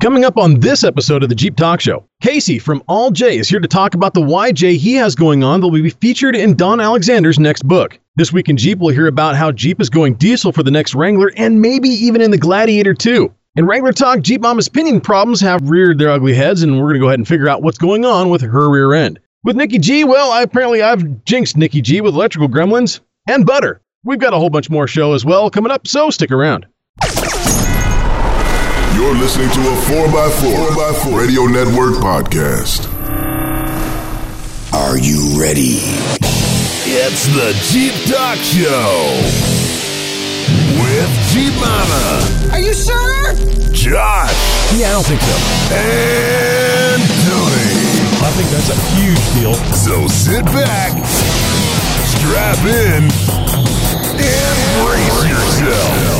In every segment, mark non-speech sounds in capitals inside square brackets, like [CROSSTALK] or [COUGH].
Coming up on this episode of the Jeep Talk Show, Casey from All J is here to talk about the YJ he has going on that will be featured in Don Alexander's next book. This week in Jeep, we'll hear about how Jeep is going diesel for the next Wrangler and maybe even in the Gladiator too. In Wrangler Talk, Jeep Mama's pinion problems have reared their ugly heads, and we're going to go ahead and figure out what's going on with her rear end. With Nikki G, well, I, apparently I've jinxed Nikki G with electrical gremlins and butter. We've got a whole bunch more show as well coming up, so stick around. You're listening to a 4x4, 4x4 Radio Network podcast. Are you ready? It's the Jeep Talk Show with Jeep Mama, Are you sure? Josh, Yeah, I don't think so. and Tony. I think that's a huge deal. So sit back, strap in, and brace yourself.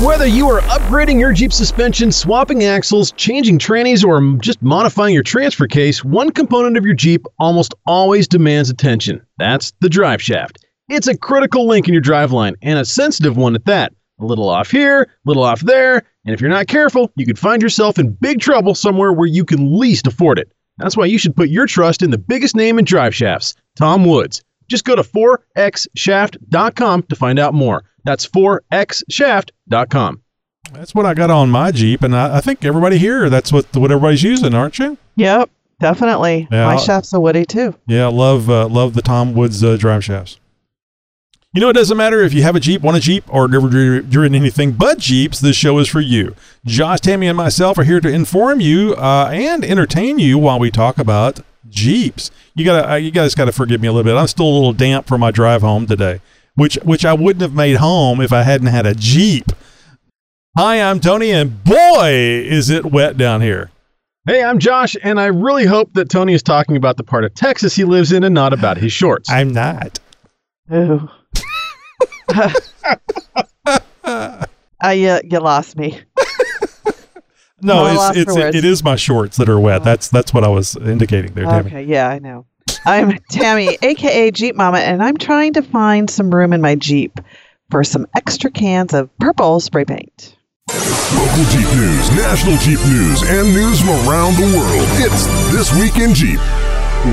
Whether you are upgrading your Jeep suspension, swapping axles, changing trannies, or just modifying your transfer case, one component of your Jeep almost always demands attention. That's the drive shaft. It's a critical link in your driveline, and a sensitive one at that. A little off here, a little off there, and if you're not careful, you could find yourself in big trouble somewhere where you can least afford it. That's why you should put your trust in the biggest name in drive shafts, Tom Woods. Just go to 4xshaft.com to find out more. That's 4xshaft.com. That's what I got on my Jeep, and I, I think everybody here, that's what what everybody's using, aren't you? Yep, definitely. Yeah, My shaft's a Woody too. Yeah, love uh, love the Tom Woods uh, drive shafts. You know, it doesn't matter if you have a Jeep, want a Jeep, or never dri- driven anything but Jeeps. This show is for you. Josh, Tammy, and myself are here to inform you uh, and entertain you while we talk about Jeeps. You gotta, uh, you guys got to forgive me a little bit. I'm still a little damp for my drive home today, which which I wouldn't have made home if I hadn't had a Jeep. Hi, I'm Tony, and boy, is it wet down here. Hey, I'm Josh, and I really hope that Tony is talking about the part of Texas he lives in and not about his shorts. I'm not. [LAUGHS] Ooh. uh, you, you lost me. No, it's, it's it, it is my shorts that are wet. That's that's what I was indicating there, Tammy. Okay, yeah, I know. I'm Tammy, aka Jeep Mama, and I'm trying to find some room in my Jeep for some extra cans of purple spray paint. Local Jeep news, national Jeep news, and news from around the world. It's This Week in Jeep.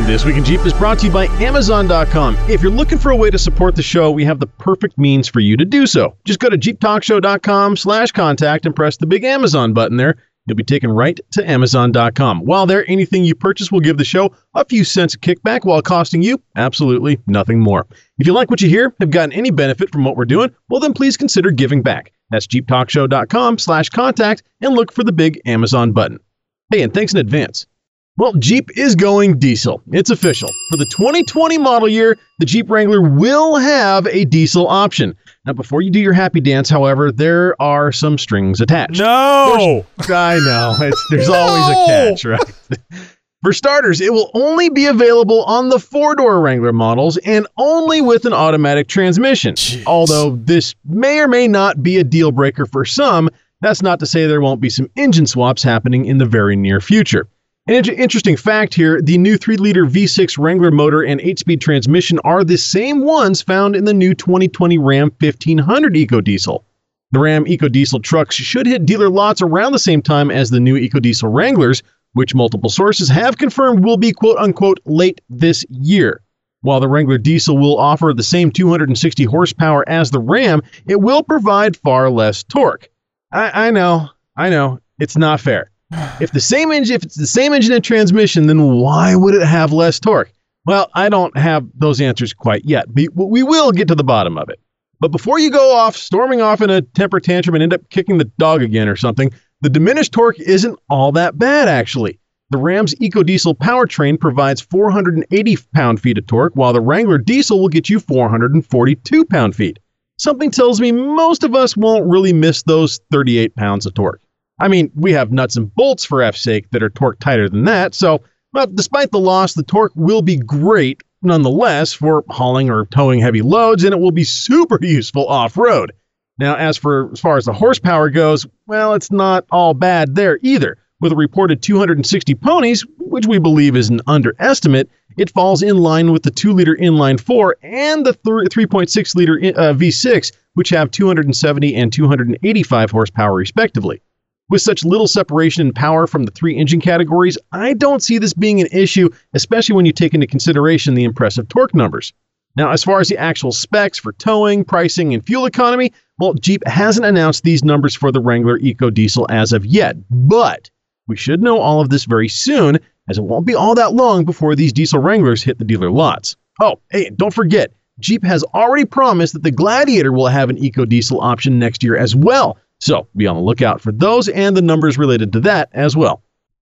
This Week in Jeep is brought to you by Amazon.com. If you're looking for a way to support the show, we have the perfect means for you to do so. Just go to jeeptalkshow.com slash contact and press the big Amazon button there. You'll be taken right to Amazon.com. While there, anything you purchase will give the show a few cents of kickback while costing you absolutely nothing more. If you like what you hear, have gotten any benefit from what we're doing, well then please consider giving back. That's jeeptalkshow.com slash contact and look for the big Amazon button. Hey, and thanks in advance. Well, Jeep is going diesel. It's official. For the 2020 model year, the Jeep Wrangler will have a diesel option. Now, before you do your happy dance, however, there are some strings attached. No. I know. There's always a catch, right? [LAUGHS] For starters, it will only be available on the four door Wrangler models and only with an automatic transmission. Jeez. Although this may or may not be a deal breaker for some, that's not to say there won't be some engine swaps happening in the very near future. An inter- interesting fact here the new 3 liter V6 Wrangler motor and 8 speed transmission are the same ones found in the new 2020 Ram 1500 EcoDiesel. The Ram EcoDiesel trucks should hit dealer lots around the same time as the new EcoDiesel Wranglers, which multiple sources have confirmed will be quote unquote late this year. While the Wrangler diesel will offer the same 260 horsepower as the Ram, it will provide far less torque. I, I know, I know, it's not fair. If the same engine, if it's the same engine and transmission, then why would it have less torque? Well, I don't have those answers quite yet. We, we will get to the bottom of it. But before you go off, storming off in a temper tantrum and end up kicking the dog again or something, the diminished torque isn't all that bad, actually. The Ram's EcoDiesel powertrain provides 480 pound feet of torque, while the Wrangler diesel will get you 442 pound feet. Something tells me most of us won't really miss those 38 pounds of torque. I mean, we have nuts and bolts for F's sake that are torque tighter than that, so, well, despite the loss, the torque will be great nonetheless for hauling or towing heavy loads, and it will be super useful off road. Now, as for as far as the horsepower goes, well, it's not all bad there either. With a reported 260 ponies, which we believe is an underestimate, it falls in line with the 2 liter inline 4 and the 3.6 liter uh, V6, which have 270 and 285 horsepower respectively. With such little separation in power from the three engine categories, I don't see this being an issue, especially when you take into consideration the impressive torque numbers. Now, as far as the actual specs for towing, pricing, and fuel economy, well, Jeep hasn't announced these numbers for the Wrangler EcoDiesel as of yet, but we should know all of this very soon, as it won't be all that long before these diesel Wranglers hit the dealer lots. Oh, hey, don't forget, Jeep has already promised that the Gladiator will have an EcoDiesel option next year as well. So be on the lookout for those and the numbers related to that as well.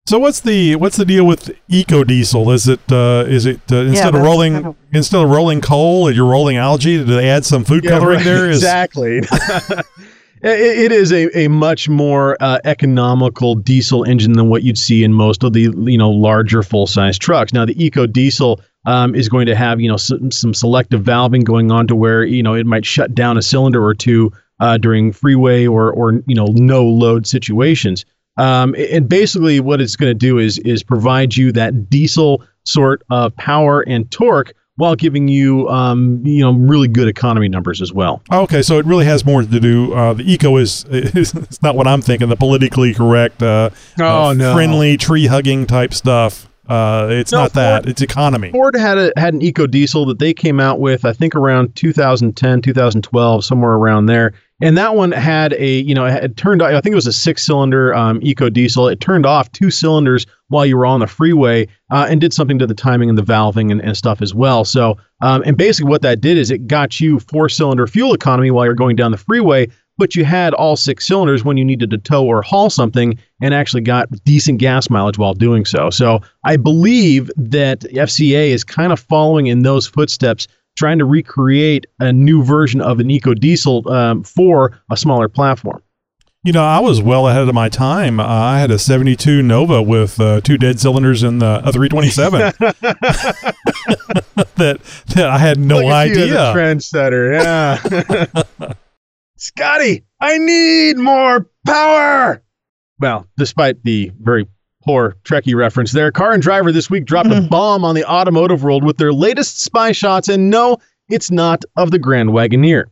So what's the what's the deal with EcoDiesel? Is it uh, is it uh, instead of rolling kind of- instead of rolling coal, you're rolling algae? Do they add some food coloring right, there? [LAUGHS] Is- exactly. [LAUGHS] It it is a, a much more uh, economical diesel engine than what you'd see in most of the you know larger full size trucks. Now the Eco Diesel um, is going to have you know some, some selective valving going on to where you know it might shut down a cylinder or two uh, during freeway or or you know no load situations. Um, and basically, what it's going to do is is provide you that diesel sort of power and torque while giving you um, you know really good economy numbers as well. Okay, so it really has more to do. Uh, the eco is, [LAUGHS] is it's not what I'm thinking. The politically correct, uh, Oh, uh, no. friendly tree hugging type stuff. Uh, it's No, not that. It's economy. Ford had a had an eco diesel that they came out with, I think around 2010, 2012, somewhere around there. And that one had a, you know, it turned. I think it was a six cylinder um, eco diesel. It turned off two cylinders while you were on the freeway, uh, and did something to the timing and the valving and, and stuff as well. So, um, and basically what that did is it got you four cylinder fuel economy while you're going down the freeway, but you had all six cylinders when you needed to tow or haul something and actually got decent gas mileage while doing so. So I believe that FCA is kind of following in those footsteps, trying to recreate a new version of an eco diesel um, for a smaller platform. You know, I was well ahead of my time. Uh, I had a 72 Nova with uh, two dead cylinders in the a 327 [LAUGHS] that that I had no Look at you as a idea. trendsetter, yeah. [LAUGHS] Scotty, I need more power. Well, despite the very poor Trekkie reference there, Car and Driver this week dropped a bomb on the automotive world with their latest spy shots, and no, it's not of the Grand Wagoneer.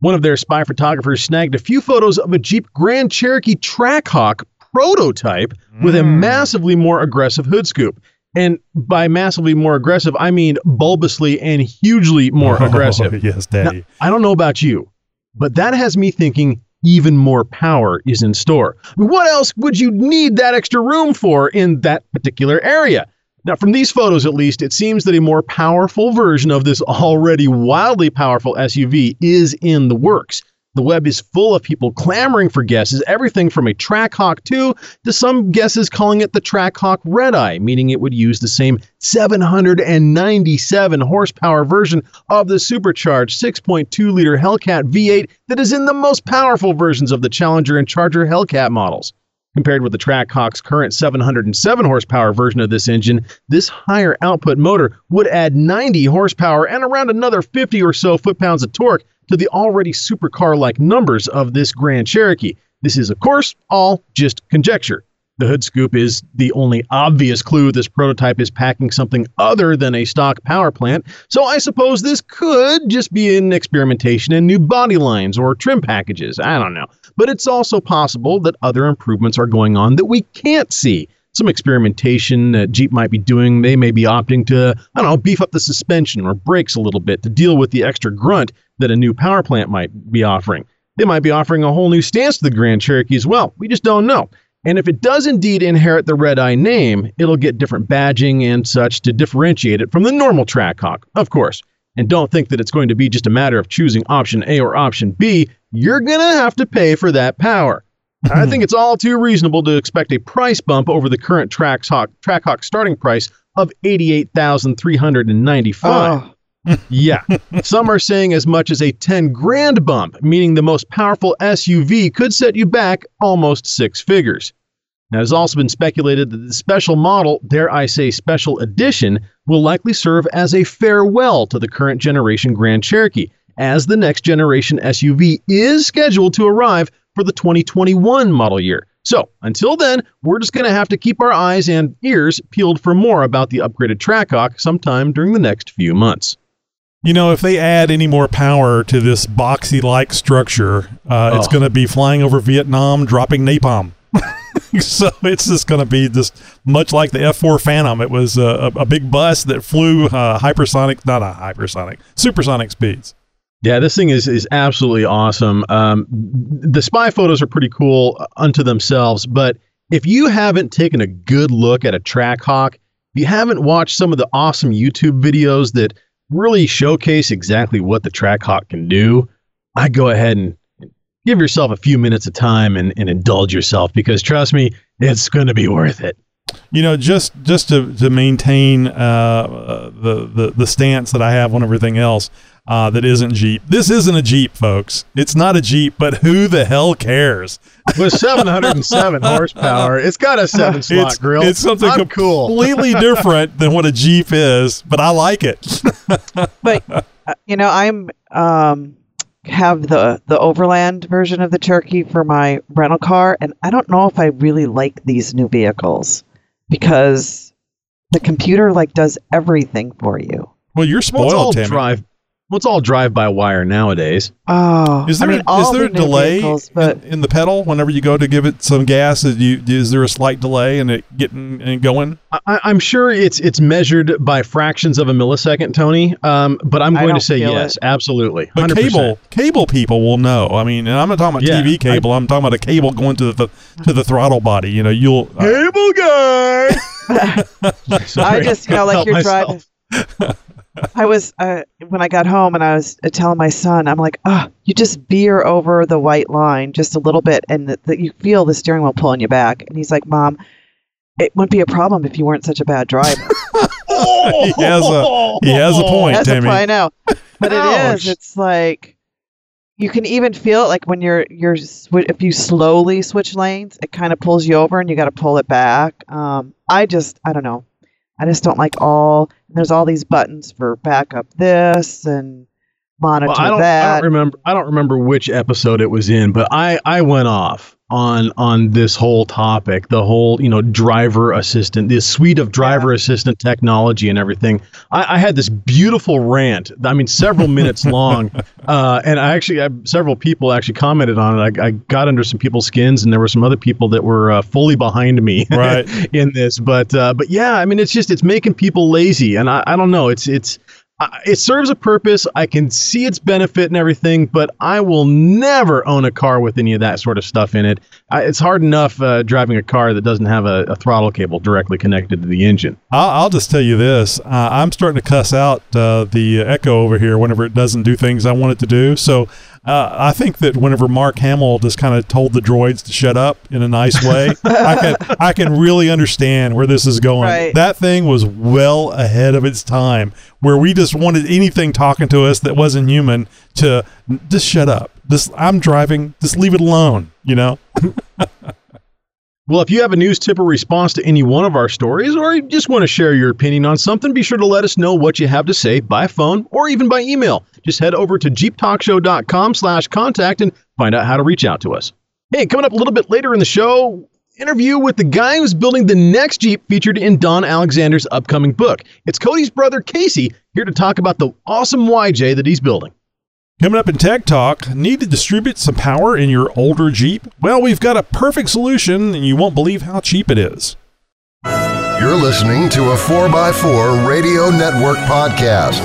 One of their spy photographers snagged a few photos of a Jeep Grand Cherokee Trackhawk prototype with a Mm. massively more aggressive hood scoop. And by massively more aggressive, I mean bulbously and hugely more [LAUGHS] aggressive. Oh, yes, Daddy. I don't know about you, but that has me thinking even more power is in store. What else would you need that extra room for in that particular area? Now, from these photos at least, it seems that a more powerful version of this already wildly powerful SUV is in the works. The web is full of people clamoring for guesses, everything from a Trackhawk 2 to some guesses calling it the Trackhawk Red Eye, meaning it would use the same 797 horsepower version of the supercharged 6.2 liter Hellcat V8 that is in the most powerful versions of the Challenger and Charger Hellcat models. Compared with the Trackhawk's current 707 horsepower version of this engine, this higher output motor would add 90 horsepower and around another 50 or so foot pounds of torque to the already supercar like numbers of this Grand Cherokee. This is, of course, all just conjecture. The hood scoop is the only obvious clue this prototype is packing something other than a stock power plant, so I suppose this could just be an experimentation in new body lines or trim packages. I don't know. But it's also possible that other improvements are going on that we can't see. Some experimentation that Jeep might be doing. They may be opting to, I don't know, beef up the suspension or brakes a little bit to deal with the extra grunt that a new power plant might be offering. They might be offering a whole new stance to the Grand Cherokee as well. We just don't know. And if it does indeed inherit the Red Eye name, it'll get different badging and such to differentiate it from the normal Trackhawk, of course. And don't think that it's going to be just a matter of choosing option A or option B. You're going to have to pay for that power. I think hmm. it's all too reasonable to expect a price bump over the current Trackhawk, Trackhawk starting price of 88,395. Oh, [LAUGHS] Yeah. Some are saying as much as a 10 grand bump, meaning the most powerful SUV could set you back almost six figures. Now, it has also been speculated that the special model, dare I say special edition, will likely serve as a farewell to the current generation Grand Cherokee, as the next generation SUV is scheduled to arrive for the 2021 model year. So, until then, we're just going to have to keep our eyes and ears peeled for more about the upgraded Trackhawk sometime during the next few months. You know, if they add any more power to this boxy like structure, uh, it's Oh. going to be flying over Vietnam, dropping napalm. [LAUGHS] so it's just going to be just much like the F4 Phantom. It was a, a big bus that flew uh, hypersonic, not a hypersonic, supersonic speeds. Yeah, this thing is is absolutely awesome. Um, the spy photos are pretty cool unto themselves, but if you haven't taken a good look at a Trackhawk, if you haven't watched some of the awesome YouTube videos that really showcase exactly what the Trackhawk can do, I go ahead and give yourself a few minutes of time and, and indulge yourself because trust me, it's going to be worth it. You know, just just to to maintain uh, the, the the stance that I have on everything else uh, that isn't Jeep. This isn't a Jeep, folks. It's not a Jeep, but who the hell cares? With 707 [LAUGHS] horsepower, it's got a seven slot It's, grill. it's something I'm cool. completely different than what a Jeep is, but I like it. [LAUGHS] but uh, you know i'm um have the the overland version of the Cherokee for my rental car and i don't know if i really like these new vehicles because the computer like does everything for you Well, you're Well, it's all spoiled, Tammy. drive. Well, it's all drive by wire nowadays. oh Is there I mean, a, is there a the new delay vehicles, but in, in the pedal whenever you go to give it some gas? Is, you, is there a slight delay in it getting and going? I, I'm sure it's it's measured by fractions of a millisecond, Tony. Um, but I'm going to say feel yes, absolutely. But 100%. cable cable people will know. I mean, and I'm not talking about Yeah, TV cable. I, am talking about a cable going to the to the throttle body. You know, you'll uh, Cable guy. [LAUGHS] [LAUGHS] Sorry, I just, you know, like you're myself. driving. I was uh, when I got home and I was uh, telling my son, I'm like, oh, you just veer over the white line just a little bit, and that you feel the steering wheel pulling you back. And he's like, Mom, it wouldn't be a problem if you weren't such a bad driver. [LAUGHS] he has a he has a point, That's Tammy. a I know, but it is. It's like you can even feel it, like when you're you're if you slowly switch lanes, it kind of pulls you over, and you got to pull it back. Um, I just, I don't know. I just don't like all. There's all these buttons for backup this and monitor Well, I don't, I don't remember. I don't remember which episode it was in, but I I went off on on this whole topic, the whole you know driver assistant, this suite of driver assistant technology and everything. I, I had this beautiful rant. I mean, several minutes [LAUGHS] long, uh, and I actually I, several people actually commented on it. I, I got under some people's skins, and there were some other people that were uh, fully behind me [LAUGHS] Right. in this. But uh, but yeah, I mean, it's just it's making people lazy, and I, I don't know. It's it's it serves a purpose. I can see its benefit and everything, but I will never own a car with any of that sort of stuff in it. I, it's hard enough uh, driving a car that doesn't have a, a throttle cable directly connected to the engine. I'll, I'll just tell you this: uh, I'm starting to cuss out uh, the Echo over here whenever it doesn't do things I want it to do. So uh, I think that whenever Mark Hamill just kind of told the droids to shut up in a nice way, I can I can really understand where this is going. Right. That thing was well ahead of its time, where we just wanted anything talking to us that wasn't human to just shut up. Just I'm driving, just leave it alone. You know. [LAUGHS] Well, if you have a news tip or response to any one of our stories, or you just want to share your opinion on something, be sure to let us know what you have to say by phone or even by email. Just head over to jeeptalkshow.com slash contact and find out how to reach out to us. Hey, coming up a little bit later in the show, interview with the guy who's building the next Jeep featured in Don Alexander's upcoming book. It's Cody's brother Casey here to talk about the awesome YJ that he's building. Coming up in Tech Talk, need to distribute some power in your older Jeep? Well, we've got a perfect solution, and you won't believe how cheap it is. You're listening to a 4x4 Radio Network podcast.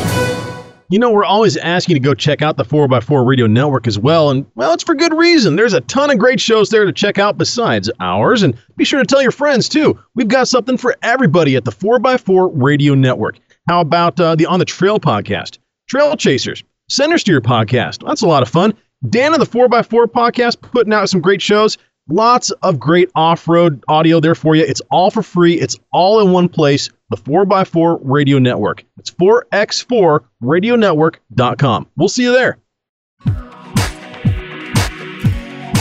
You know, we're always asking you to go check out the 4x4 Radio Network as well, and well, it's for good reason. There's a ton of great shows there to check out besides ours, and be sure to tell your friends too. We've got something for everybody at the 4x4 Radio Network. How about uh, the On the Trail podcast? Trail Chasers, Center Steer podcast. That's a lot of fun. Dan of the 4x4 podcast putting out some great shows. Lots of great off road audio there for you. It's all for free, it's all in one place. The 4x4 Radio Network. It's 4x4radionetwork.com. We'll see you there.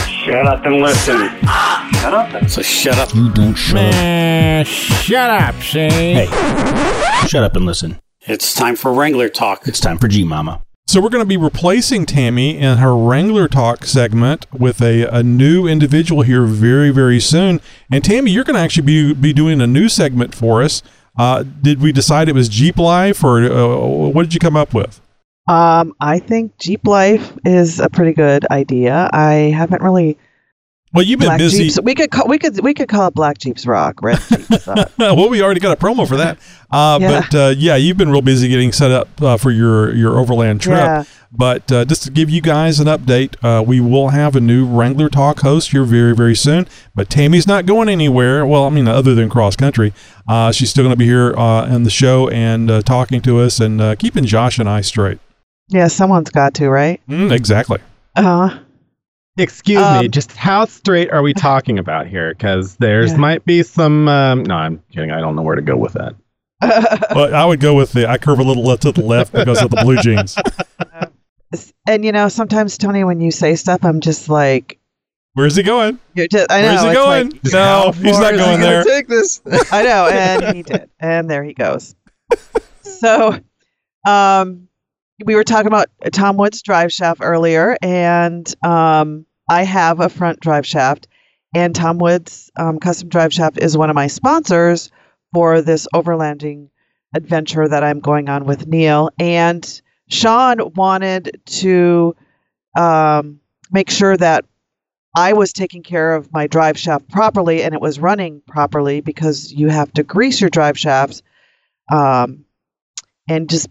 Shut up and listen. Shut up and So shut up. You don't shut up. Shut up, Shane. Hey, shut up and listen. It's time for Wrangler talk. It's time for Jeep Mama. So, we're going to be replacing Tammy in her Wrangler Talk segment with a, a new individual here very, very soon. And Tammy, you're going to actually be, be doing a new segment for us. Uh, did we decide it was Jeep Life, or uh, what did you come up with? Um, I think Jeep Life is a pretty good idea. I haven't really Well, you've been Black busy. Jeeps. We could call, we could we could call it Black Jeeps Rock. Red [LAUGHS] Jeeps. Well, we already got a promo for that. Uh, Yeah. But uh, yeah, you've been real busy getting set up uh, for your your overland trip. Yeah. But uh, just to give you guys an update, uh, we will have a new Wrangler Talk host here very very soon. But Tammy's not going anywhere. Well, I mean, other than cross country, uh, she's still going to be here uh, in the show and uh, talking to us and uh, keeping Josh and I straight. yeah, someone's got to, right? Mm, exactly. Uh, Excuse me, Um, just how straight are we talking about here? Because there's Yeah. might be some. Um, no, I'm kidding. I don't know where to go with that. [LAUGHS] Well, I would go with the I curve a little left to the left because of the blue jeans. [LAUGHS] and you know, sometimes Tony, when you say stuff, I'm just like, Where's he going? you're just. I know. Where's he going? like, no, he's not going there. Take this. [LAUGHS] I know, and he did, and there he goes. So, um, we were talking about Tom Wood's drive shaft earlier, and um, I have a front drive shaft, and Tom Wood's um, custom drive shaft is one of my sponsors for this overlanding adventure that I'm going on with Neil. And Sean wanted to um, make sure that I was taking care of my drive shaft properly and it was running properly because you have to grease your drive shafts um, and just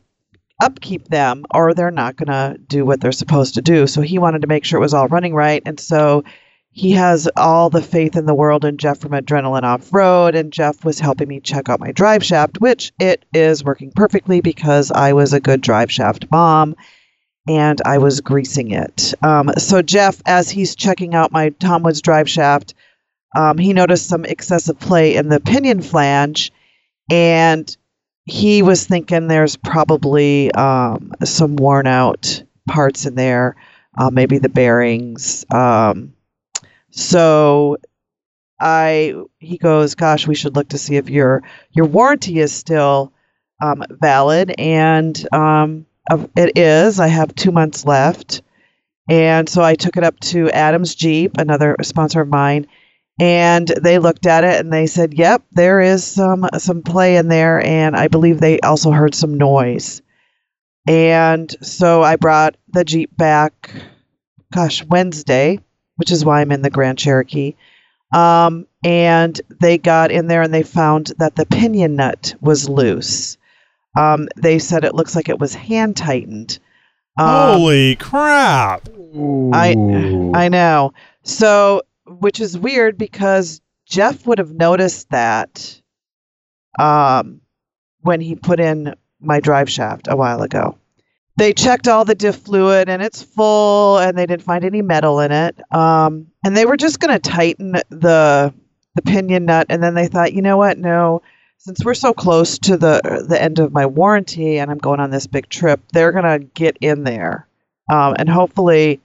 upkeep them or they're not going to do what they're supposed to do. So he wanted to make sure it was all running right. And so he has all the faith in the world in Jeff from Adrenaline Off Road. And Jeff was helping me check out my drive shaft, which it is working perfectly because I was a good drive shaft mom and I was greasing it. Um, so Jeff, as he's checking out my Tom Woods drive shaft, um, he noticed some excessive play in the pinion flange, and he was thinking there's probably um, some worn out parts in there, uh, maybe the bearings. Um, so I he goes, gosh, we should look to see if your your warranty is still um, valid, and um, it is. I have two months left. And so I took it up to Adams Jeep, another sponsor of mine, and they looked at it and they said, "Yep, there is some some play in there, and I believe they also heard some noise." And so I brought the Jeep back, gosh, Wednesday, which is why I'm in the Grand Cherokee. Um, and they got in there and they found that the pinion nut was loose. Um, they said it looks like it was hand tightened. Um, Holy crap! I I know. So, which is weird because Jeff would have noticed that um, when he put in my drive shaft a while ago. They checked all the diff fluid and it's full, and they didn't find any metal in it. Um, and they were just going to tighten the the pinion nut, and then they thought, you know what? No, since we're so close to the the end of my warranty, and I'm going on this big trip, they're going to get in there, um, and hopefully,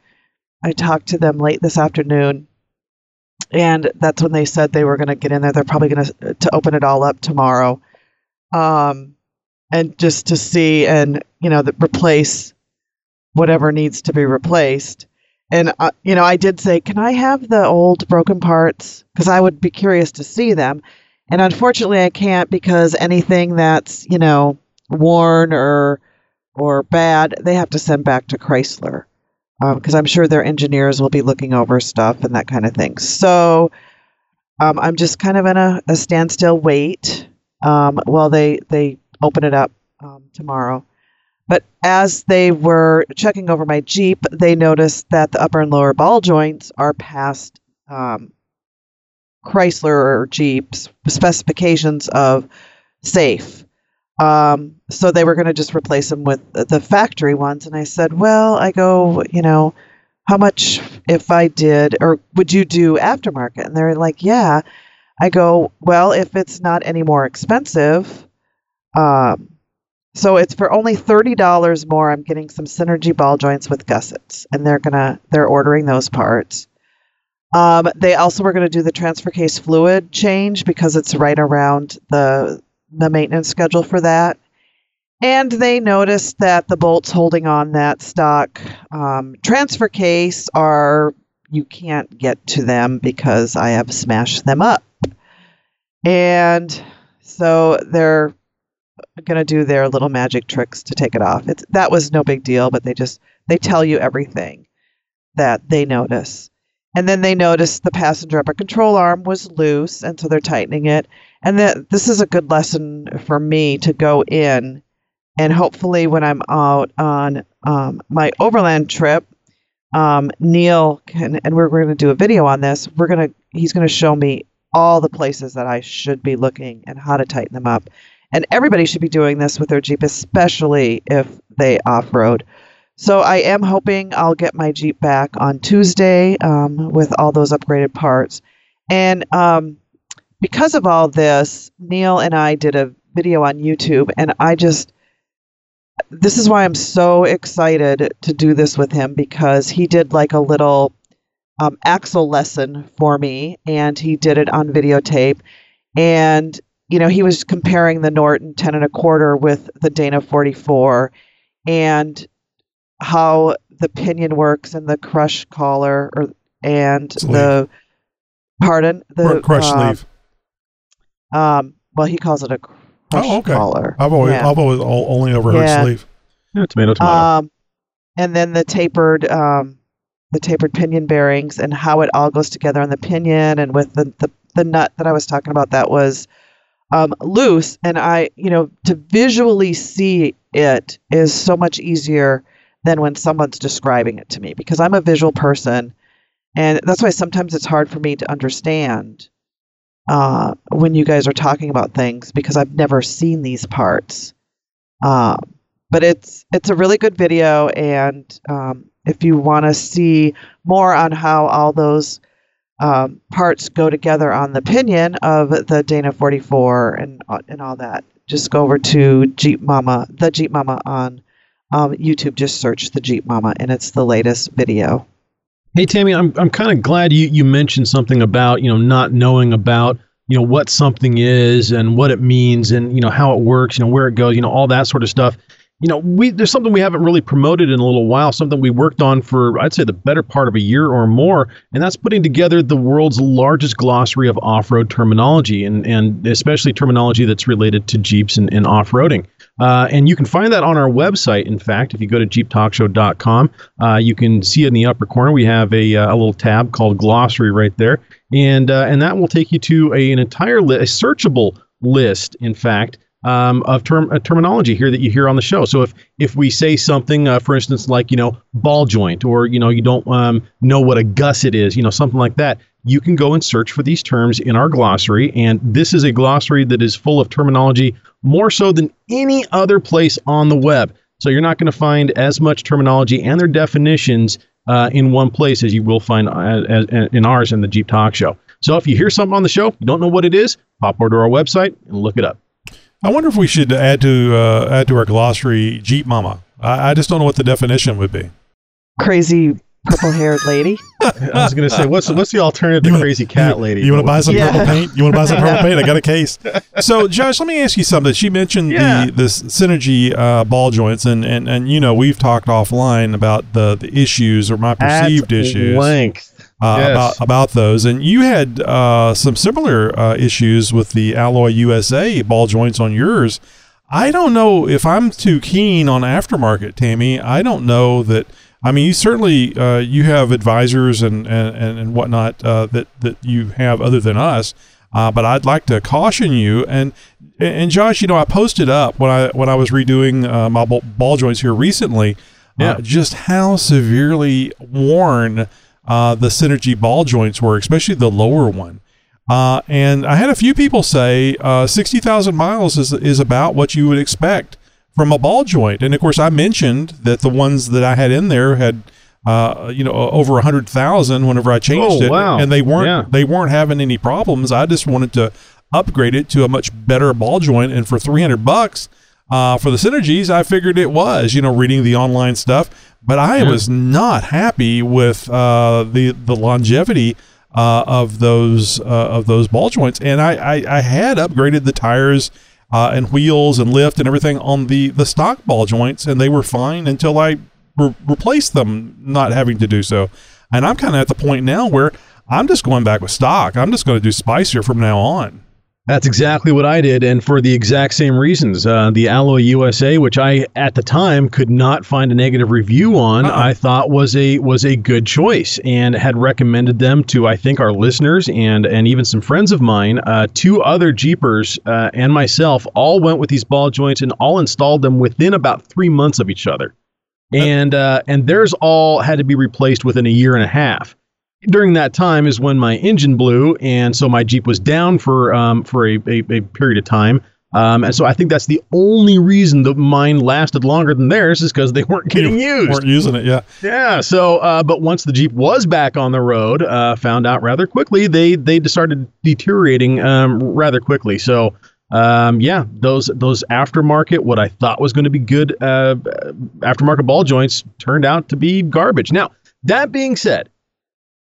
I talked to them late this afternoon, and that's when they said they were going to get in there. They're probably going to to open it all up tomorrow, um, and just to see and you know that replace whatever needs to be replaced. And uh, you know, I did say, can I have the old broken parts? Because I would be curious to see them. And unfortunately, I can't because anything that's you know worn or or bad, they have to send back to Chrysler because I'm sure their engineers will be looking over stuff and that kind of thing. So um, I'm just kind of in a, a standstill wait um, while they they open it up um, tomorrow. But as they were checking over my Jeep, they noticed that the upper and lower ball joints are past um, Chrysler or Jeep's specifications of safe. Um, so they were going to just replace them with the- factory ones. And I said, well, I go, you know, how much if I did, or would you do aftermarket? And they're like, yeah. I go, well, if it's not any more expensive, um, so it's for only thirty dollars more. I'm getting some synergy ball joints with gussets, and they're gonna they're ordering those parts. Um, they also were gonna do the transfer case fluid change because it's right around the the maintenance schedule for that. And they noticed that the bolts holding on that stock um, transfer case are you can't get to them because I have smashed them up. And so they're going to do their little magic tricks to take it off. It's that was no big deal, but they just they tell you everything that they notice. and then they noticed the passenger upper control arm was loose, and so they're tightening it. And that this is a good lesson for me to go in, and hopefully when I'm out on um, my overland trip, um, Neil can, and we're, going to do a video on this. We're gonna, he's going to show me all the places that I should be looking and how to tighten them up. And everybody should be doing this with their Jeep, especially if they off road. So I am hoping I'll get my Jeep back on Tuesday um, with all those upgraded parts. And um, because of all this, Neil and I did a video on YouTube, and I just this is why I'm so excited to do this with him because he did like a little um, axle lesson for me, and he did it on videotape. And you know, he was comparing the Norton 10 and a quarter with the Dana 44, and how the pinion works and the crush collar, or and Sleeve. the pardon the Or crush uh, sleeve. Um, well, he calls it a crush Oh, okay. collar. I've always, yeah. I've always o- only overheard Yeah. sleeve. Yeah, tomato, tomato. Um, and then the tapered, um, the tapered pinion bearings and how it all goes together on the pinion and with the, the, the nut that I was talking about that was um, loose. And I, you know, to visually see it is so much easier than when someone's describing it to me because I'm a visual person. And that's why sometimes it's hard for me to understand uh, when you guys are talking about things because I've never seen these parts. Um, but it's it's a really good video, and um, if you want to see more on how all those um, parts go together on the pinion of the Dana 44 and uh, and all that, just go over to Jeep Mama, the Jeep Mama on um, YouTube. Just search the Jeep Mama, and it's the latest video. Hey Tammy, I'm I'm kind of glad you you mentioned something about you know not knowing about you know what something is and what it means and you know how it works, you know where it goes, you know all that sort of stuff. You know, we there's something we haven't really promoted in a little while, something we worked on for I'd say the better part of a year or more, and that's putting together the world's largest glossary of off-road terminology and and especially terminology that's related to Jeeps and, and off-roading. Uh, and you can find that on our website. In fact, if you go to jeeptalkshow.com, uh, you can see in the upper corner we have a, uh, a little tab called glossary right there, and uh, and that will take you to a, an entire a searchable list. In fact. Um, of term uh, terminology here that you hear on the show. So if if we say something, uh, for instance, like you know ball joint, or you know you don't um, know what a gusset is, you know something like that, you can go and search for these terms in our glossary. And this is a glossary that is full of terminology more so than any other place on the web. So you're not going to find as much terminology and their definitions uh, in one place as you will find uh, as, in ours in the Jeep Talk Show. So if you hear something on the show, you don't know what it is, pop over to our website and look it up. I wonder if we should add to uh, add to our glossary Jeep Mama. I, I just don't know what the definition would be. Crazy purple-haired lady. I was going to say, what's what's the alternative to wanna- crazy cat lady? You want to buy some Yeah. purple paint? You want to buy some purple paint? I got a case. [LAUGHS] So, Josh, let me ask you something. She mentioned Yeah. the this synergy uh, ball joints, and, and and you know we've talked offline about the the issues or my perceived At issues length. uh, Yes. about about those. And you had uh, some similar uh, issues with the Alloy USA ball joints on yours. I don't know if I'm too keen on aftermarket, Tammy. I don't know that. I mean, you certainly uh, you have advisors and and and, whatnot uh, that that you have other than us. Uh, but I'd like to caution you and and Josh, you know, I posted up when I when I was redoing uh, my ball, joints here recently, Yeah. uh, just how severely worn uh, the synergy ball joints were, especially the lower one. Uh, and I had a few people say uh, 60,000 miles is, is about what you would expect from a ball joint. And of course, I mentioned that the ones that I had in there had, uh, you know, over a 100,000 whenever I changed Oh, it. wow. And they weren't, Yeah. they weren't having any problems. I just wanted to upgrade it to a much better ball joint. And for 300 bucks, uh, for the synergies, I figured it was, you know, reading the online stuff. But I Yeah. was not happy with uh, the the longevity uh, of those uh, of those ball joints, and I, I, I had upgraded the tires uh, and wheels and lift and everything on the the stock ball joints, and they were fine until I re- replaced them, not having to do so. And I'm kind of at the point now where I'm just going back with stock. I'm just going to do Spicer from now on. That's exactly what I did, and for the exact same reasons. Uh, the Alloy USA, which I at the time could not find a negative review on, Uh-uh. I thought was a was a good choice, and had recommended them to I think our listeners and and even some friends of mine. Uh, two other Jeepers uh, and myself all went with these ball joints and all installed them within about three months of each other, and uh, and theirs all had to be replaced within a year and a half during that time is when my engine blew, and so my Jeep was down for um, for a, a, a period of time. Um, and so I think that's the only reason that mine lasted longer than theirs is because they weren't [LAUGHS] getting used. weren't using it. Yeah. Yeah. So, uh, but once the Jeep was back on the road, uh, found out rather quickly they they started deteriorating um, rather quickly. So, um, yeah, those those aftermarket, what I thought was going to be good uh, aftermarket ball joints, turned out to be garbage. Now, that being said,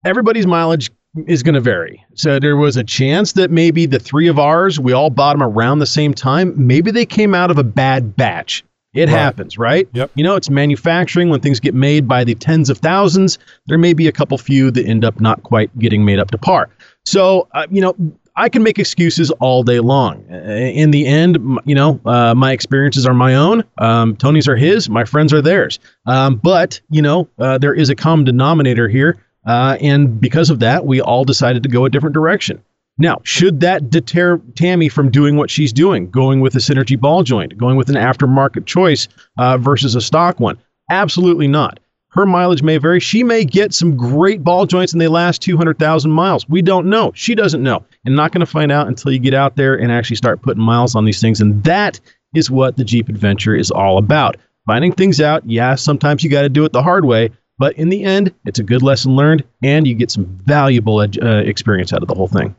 everybody's mileage is going to vary. So there was a chance that maybe the three of ours, we all bought them around the same time. Maybe they came out of a bad batch. It Right. happens, right? Yep. You know, it's manufacturing when things get made by the tens of thousands. There may be a couple few that end up not quite getting made up to par. So, uh, you know, I can make excuses all day long. In the end, you know, uh, my experiences are my own. Um, Tony's are his. My friends are theirs. Um, but you know, uh, there is a common denominator here, uh, and because of that, we all decided to go a different direction. Now, should that deter Tammy from doing what she's doing, going with a synergy ball joint, going with an aftermarket choice uh, versus a stock one? Absolutely not. Her mileage may vary. She may get some great ball joints and they last 200,000 miles. We don't know. She doesn't know. And not going to find out until you get out there and actually start putting miles on these things. And that is what the Jeep Adventure is all about. Finding things out. Yeah, sometimes you got to do it the hard way. But in the end, it's a good lesson learned and you get some valuable ed- uh, experience out of the whole thing.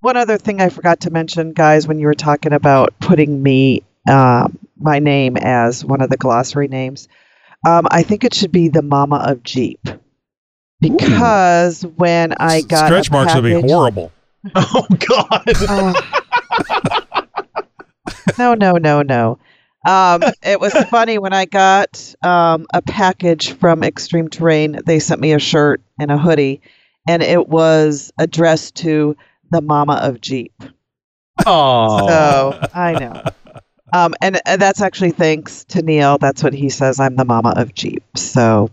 One other thing I forgot to mention, guys, when you were talking about putting me, uh, my name as one of the glossary names, um, I think it should be the Mama of Jeep. Because when I got Stretch a marks would be horrible. [LAUGHS] Oh, God. Oh. [LAUGHS] [LAUGHS] no, no, no, no. Um, it was funny when I got um, a package from Extreme Terrain. They sent me a shirt and a hoodie, and it was addressed to the Mama of Jeep. Oh. So I know. Um, and, and that's actually thanks to Neil. That's what he says. I'm the Mama of Jeep. So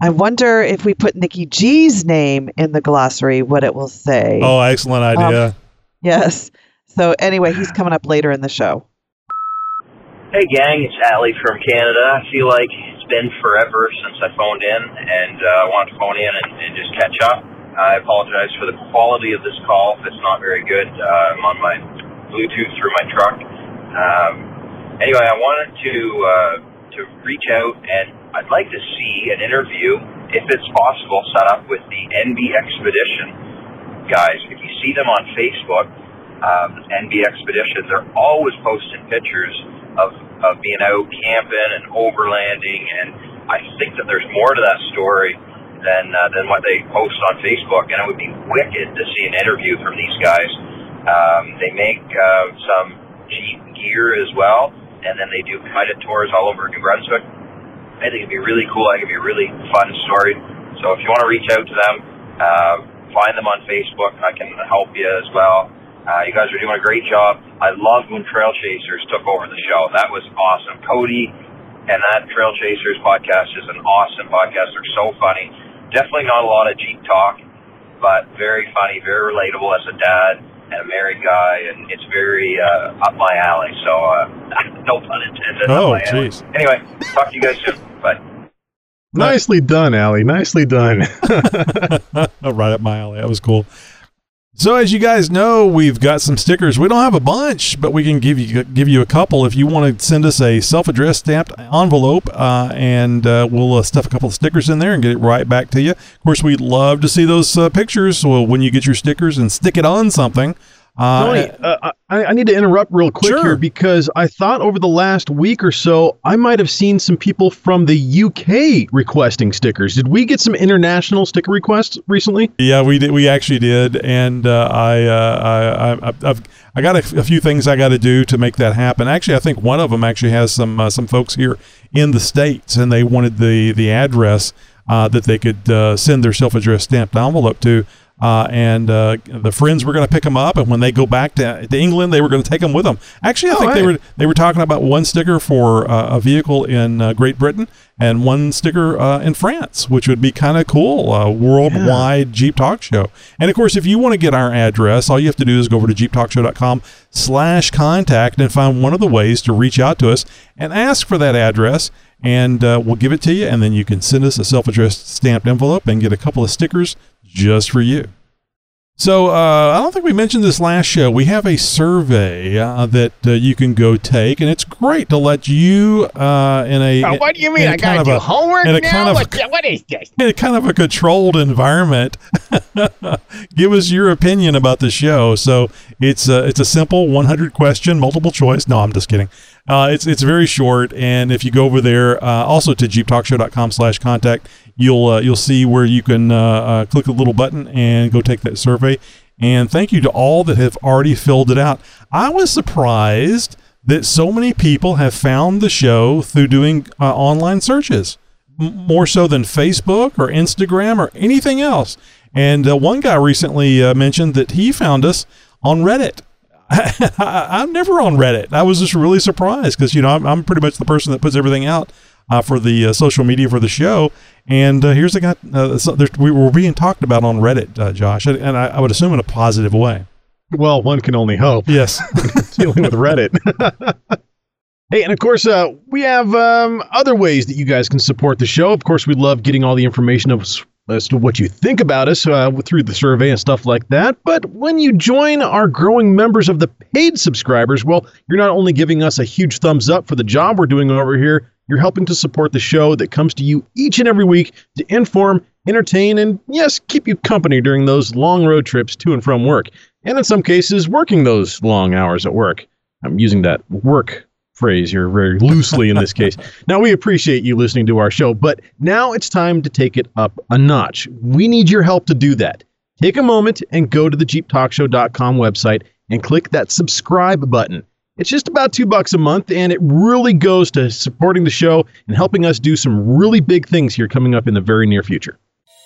I wonder if we put Nikki G's name in the glossary, what it will say. Oh, excellent idea. Yes. So anyway, he's coming up later in the show. Hey gang, it's Ali from Canada. I feel like it's been forever since I phoned in and uh, wanted to phone in and, and just catch up. I apologize for the quality of this call it's not very good. Uh, I'm on my Bluetooth through my truck. Um, anyway, I wanted to uh, to reach out and I'd like to see an interview, if it's possible, set up with the NB Expedition guys. If you see them on Facebook, um, NB Expedition, they're always posting pictures of, of being out camping and overlanding, and I think that there's more to that story than uh, than what they post on Facebook, and it would be wicked to see an interview from these guys. Um, they make uh, some Jeep gear as well, and then they do guided tours all over New Brunswick. I think it'd be really cool. I think it'd be a really fun story. So if you want to reach out to them, uh, find them on Facebook. I can help you as well. Uh, you guys are doing a great job. I loved when Trail Chasers took over the show. That was awesome. Cody and that Trail Chasers podcast is an awesome podcast. They're so funny. Definitely not a lot of Jeep talk, but very funny, very relatable as a dad and a married guy, and it's very uh, up my alley. So, uh, [LAUGHS] no pun intended. Oh, up my alley. jeez. Anyway, talk to you guys soon. Bye. Nicely done, Allie. Nicely done. [LAUGHS] right up my alley. That was cool. So as you guys know, we've got some stickers. We don't have a bunch, but we can give you give you a couple if you want to send us a self-addressed stamped envelope, uh, and uh, we'll uh, stuff a couple of stickers in there and get it right back to you. Of course, we'd love to see those uh, pictures. Well, when you get your stickers and stick it on something. Uh, Tony, uh, I, I need to interrupt real quick Sure. here because I thought over the last week or so I might have seen some people from the UK requesting stickers. Did we get some international sticker requests recently? Yeah, we did. We actually did, and uh, I, uh, I, I, I've, I got a few things I got to do to make that happen. Actually, I think one of them actually has some uh, some folks here in the states, and they wanted the the address uh, that they could uh, send their self addressed stamped envelope to. Uh, and uh, the friends were going to pick them up, and when they go back to, to England, they were going to take them with them. Actually, I Oh, think they were they were talking about one sticker for uh, a vehicle in uh, Great Britain and one sticker uh, in France, which would be kind of cool. A worldwide Jeep Talk Show. And of course, if you want to get our address, all you have to do is go over to jeeptalkshow.com slash contact and find one of the ways to reach out to us and ask for that address. And uh, we'll give it to you, and then you can send us a self-addressed stamped envelope and get a couple of stickers just for you. So uh, I don't think we mentioned this last show. We have a survey uh, that uh, you can go take, and it's great to let you uh, in a Oh, what do you mean? I gotta of do a- homework in a now? kind of- what, what is this? in a kind of a controlled environment. [LAUGHS] Give us your opinion about the show. So it's a, it's a simple 100 question multiple choice. No, I'm just kidding. Uh, it's it's very short, and if you go over there, uh, also to jeeptalkshow.com/contact, you'll uh, you'll see where you can uh, uh, click the little button and go take that survey. And thank you to all that have already filled it out. I was surprised that so many people have found the show through doing uh, online searches m- more so than Facebook or Instagram or anything else. And one guy recently mentioned that he found us on Reddit. I, [LAUGHS] I'm never on Reddit. I was just really surprised because you know I'm, I'm pretty much the person that puts everything out uh, for the uh, social media for the show. And uh, here's a guy uh, so we were being talked about on Reddit, uh, Josh, and, and I, I would assume in a positive way. Well, one can only hope. Yes. [LAUGHS] dealing with Reddit. [LAUGHS] hey, and of course, uh, we have um, other ways that you guys can support the show. Of course, we love getting all the information of, as to what you think about us uh, through the survey and stuff like that. But when you join our growing members of the paid subscribers, well, you're not only giving us a huge thumbs up for the job we're doing over here, you're helping to support the show that comes to you each and every week to inform, entertain, and yes, keep you company during those long road trips to and from work. And in some cases, working those long hours at work. I'm using that work phrase here very loosely in this case. [LAUGHS] Now, we appreciate you listening to our show, but now it's time to take it up a notch. We need your help to do that. Take a moment and go to the JeepTalkShow.com website and click that subscribe button. It's just about two bucks a month, and it really goes to supporting the show and helping us do some really big things here coming up in the very near future.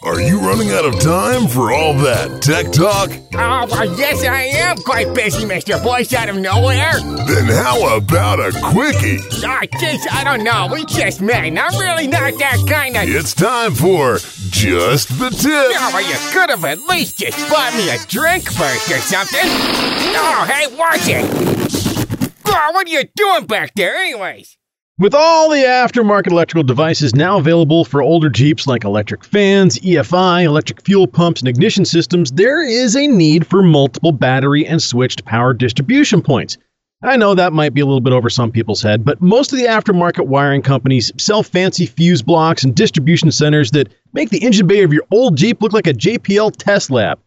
Are you running out of time for all that tech talk? Oh, well, yes, I am quite busy, Mr. Voice out of nowhere. Then how about a quickie? Ah, jeez, I don't know. We just met, and I'm really not that kind of. It's time for just the tip. Oh, well, you could have at least just bought me a drink first or something. Oh, hey, watch it. Oh, what are you doing back there, anyways? With all the aftermarket electrical devices now available for older Jeeps like electric fans, EFI, electric fuel pumps, and ignition systems, there is a need for multiple battery and switched power distribution points. I know that might be a little bit over some people's head, but most of the aftermarket wiring companies sell fancy fuse blocks and distribution centers that make the engine bay of your old Jeep look like a JPL test lab.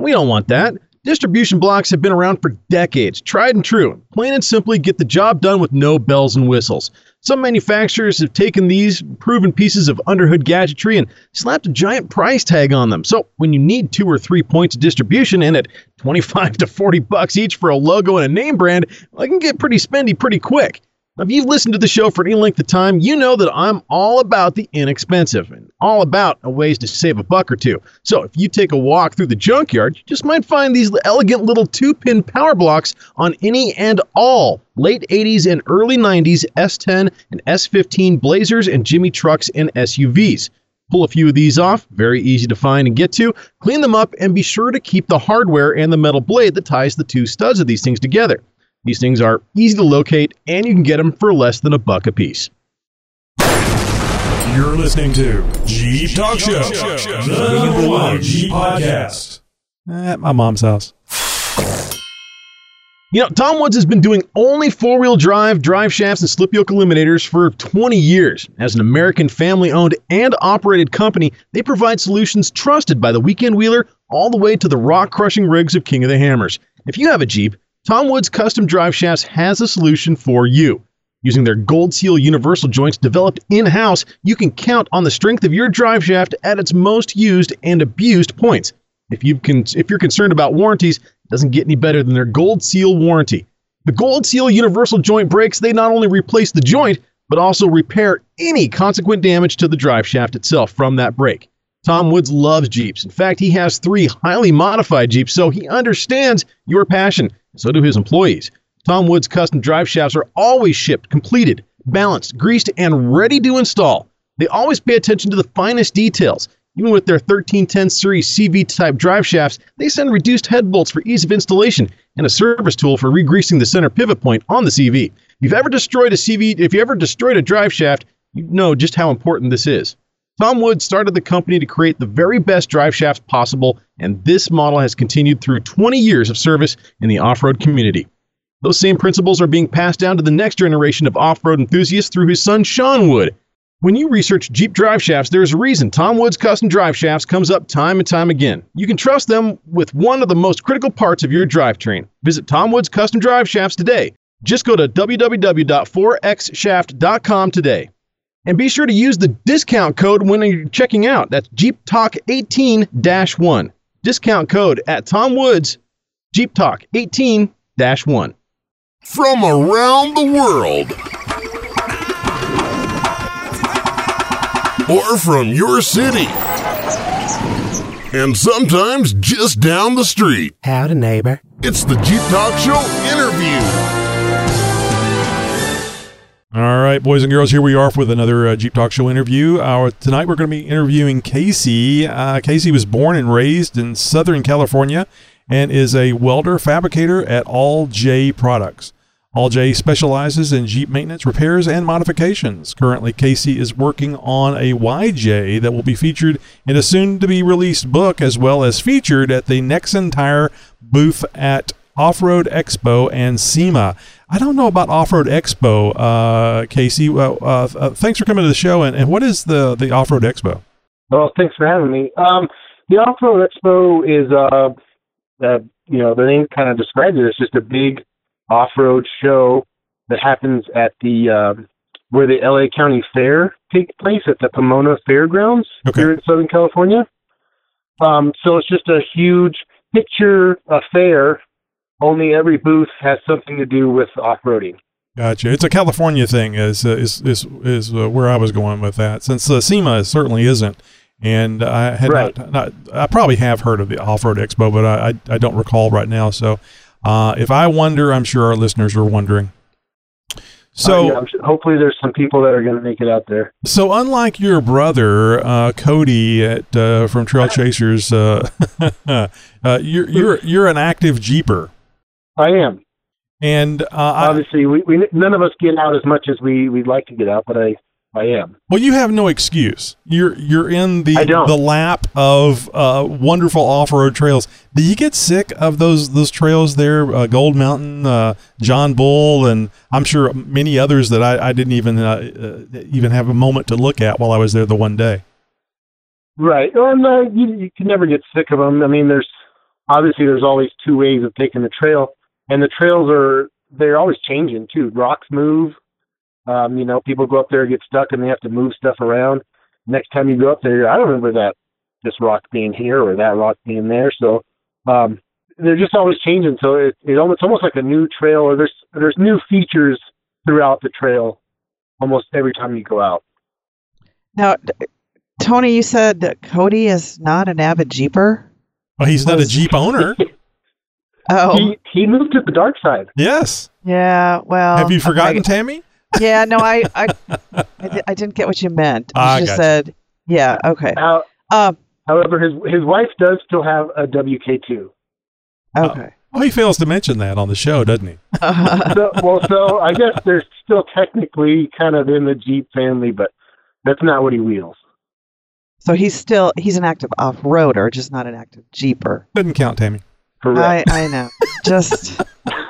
We don't want that. Distribution blocks have been around for decades, tried and true. Plain and simply get the job done with no bells and whistles. Some manufacturers have taken these proven pieces of underhood gadgetry and slapped a giant price tag on them. So when you need two or three points of distribution and at 25 [LAUGHS] to 40 bucks each for a logo and a name brand, well, it can get pretty spendy pretty quick. If you've listened to the show for any length of time, you know that I'm all about the inexpensive and all about ways to save a buck or two. So if you take a walk through the junkyard, you just might find these elegant little two-pin power blocks on any and all late 80s and early 90s S10 and S15 Blazers and Jimmy trucks and SUVs. Pull a few of these off, very easy to find and get to. Clean them up and be sure to keep the hardware and the metal blade that ties the two studs of these things together. These things are easy to locate and you can get them for less than a buck a piece. You're listening to Jeep Talk Show, the number one Jeep podcast. At my mom's house. You know, Tom Woods has been doing only four wheel drive, drive shafts, and slip yoke eliminators for 20 years. As an American family owned and operated company, they provide solutions trusted by the weekend wheeler all the way to the rock crushing rigs of King of the Hammers. If you have a Jeep, Tom Woods Custom Drive Shafts has a solution for you. Using their Gold Seal universal joints developed in house, you can count on the strength of your drive shaft at its most used and abused points. If, you can, if you're concerned about warranties, it doesn't get any better than their Gold Seal warranty. The Gold Seal universal joint brakes, they not only replace the joint, but also repair any consequent damage to the drive shaft itself from that brake. Tom Woods loves Jeeps. In fact, he has three highly modified Jeeps, so he understands your passion. So do his employees. Tom Woods custom drive shafts are always shipped, completed, balanced, greased, and ready to install. They always pay attention to the finest details. Even with their 1310 series CV type drive shafts, they send reduced head bolts for ease of installation and a service tool for regreasing the center pivot point on the CV. If you've ever destroyed a CV, if you ever destroyed a drive shaft, you know just how important this is. Tom Wood started the company to create the very best drive shafts possible, and this model has continued through 20 years of service in the off road community. Those same principles are being passed down to the next generation of off road enthusiasts through his son Sean Wood. When you research Jeep drive shafts, there's a reason Tom Wood's custom drive shafts comes up time and time again. You can trust them with one of the most critical parts of your drivetrain. Visit Tom Wood's custom drive shafts today. Just go to www.4xshaft.com today. And be sure to use the discount code when you're checking out. That's Jeep Talk 18 1. Discount code at Tom Woods, Jeep Talk 18 1. From around the world. Or from your city. And sometimes just down the street. Howdy, neighbor. It's the Jeep Talk Show interview. All right, boys and girls, here we are with another uh, Jeep Talk Show interview. Uh, tonight we're going to be interviewing Casey. Uh, Casey was born and raised in Southern California and is a welder fabricator at All J Products. All J specializes in Jeep maintenance, repairs, and modifications. Currently, Casey is working on a YJ that will be featured in a soon to be released book as well as featured at the Nexen Tire booth at Off Road Expo and SEMA. I don't know about Off Road Expo, uh, Casey. Well, uh, uh, thanks for coming to the show. And, and what is the, the Off Road Expo? Well, thanks for having me. Um, the Off Road Expo is, uh, uh, you know, the name kind of describes it. It's just a big off-road show that happens at the um, where the LA County Fair takes place at the Pomona Fairgrounds Okay. here in Southern California. Um, so it's just a huge picture affair. Only every booth has something to do with off-roading. Gotcha. It's a California thing. Is uh, is is is uh, where I was going with that. Since uh, SEMA certainly isn't, and I had Right. not, not. I probably have heard of the Off Road Expo, but I, I I don't recall right now. So, uh, if I wonder, I'm sure our listeners are wondering. So. Uh, yeah, hopefully there's some people that are going to make it out there. So unlike your brother uh, Cody at uh, from Trail Chasers, uh, [LAUGHS] uh, you're you're you're an active jeeper, I am. and uh, Obviously, we, we none of us get out as much as we we'd like to get out, but I I am. well, you have no excuse. You're you're in the the lap of uh, wonderful off road trails. Do you get sick of those those trails there, uh, Gold Mountain, uh, John Bull, and I'm sure many others that I, I didn't even uh, uh, even have a moment to look at while I was there the one day. Right. Well, no, you, you can never get sick of them. I mean, there's obviously there's always two ways of taking the trail, and the trails are they're always changing too. Rocks move. Um, you know, people go up there and get stuck and they have to move stuff around. Next time you go up there, I don't remember that this rock being here or that rock being there. So um, they're just always changing. So it, it almost, it's almost like a new trail, or there's there's new features throughout the trail almost every time you go out. Now, Tony, you said that Cody is not an avid Jeeper. Well, he's not a Jeep owner. [LAUGHS] Oh, He he moved to the dark side. yes. yeah. Well, Have you forgotten, okay. Tammy? Yeah, no, I, [LAUGHS] I, I, I didn't get what you meant. You I just gotcha. said, yeah, okay. Now, Um, However, his his wife does still have a WK2. okay. Oh, he fails to mention that on the show, doesn't he? [LAUGHS] So, well, so I guess they're still technically kind of in the Jeep family, but that's not what he wheels. so he's still he's an active off-roader, just not an active Jeeper. Doesn't count, Tammy. Correct. I, I know. Just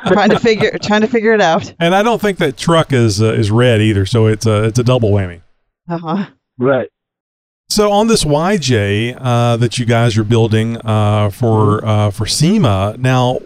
trying to figure trying to figure it out. And I don't think that truck is uh, is red either, so it's a it's a double whammy. Uh-huh. right. So on this YJ uh, that you guys are building uh, for uh, for SEMA, now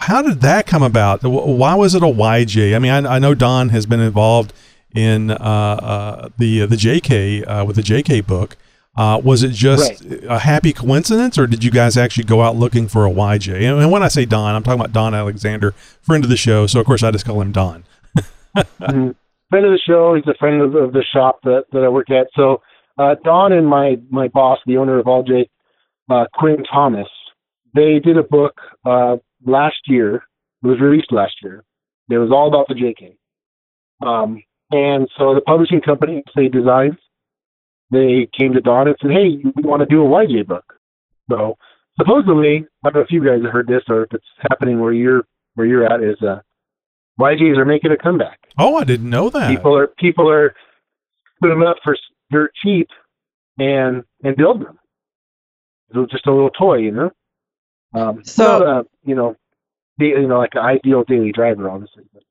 how did that come about? Why was it a YJ? I mean, I, I know Don has been involved in uh, uh, the the JK uh, with the JK book. Uh, was it just a happy coincidence, or did you guys actually go out looking for a YJ? And, and when I say Don, I'm talking about Don Alexander, friend of the show. So of course I just call him Don. [LAUGHS] Mhm. Friend of the show. He's a friend of, of the shop that, that I work at. So uh, Don and my my boss, the owner of All J, uh, Quinn Thomas, they did a book uh, last year. It was released last year. It was all about the JK. Um, and so the publishing company, S-A Designs, they came to Don and said, "Hey, we want to do a YJ book." So supposedly, I don't know if you guys have heard this or if it's happening where you're where you're at. Is uh, YJs are making a comeback. Oh, I didn't know that. People are people are putting them up for s- dirt cheap and and build them. It's just a little toy, you know. Um, So- not a, you know, da- you know, like an ideal daily driver, obviously. But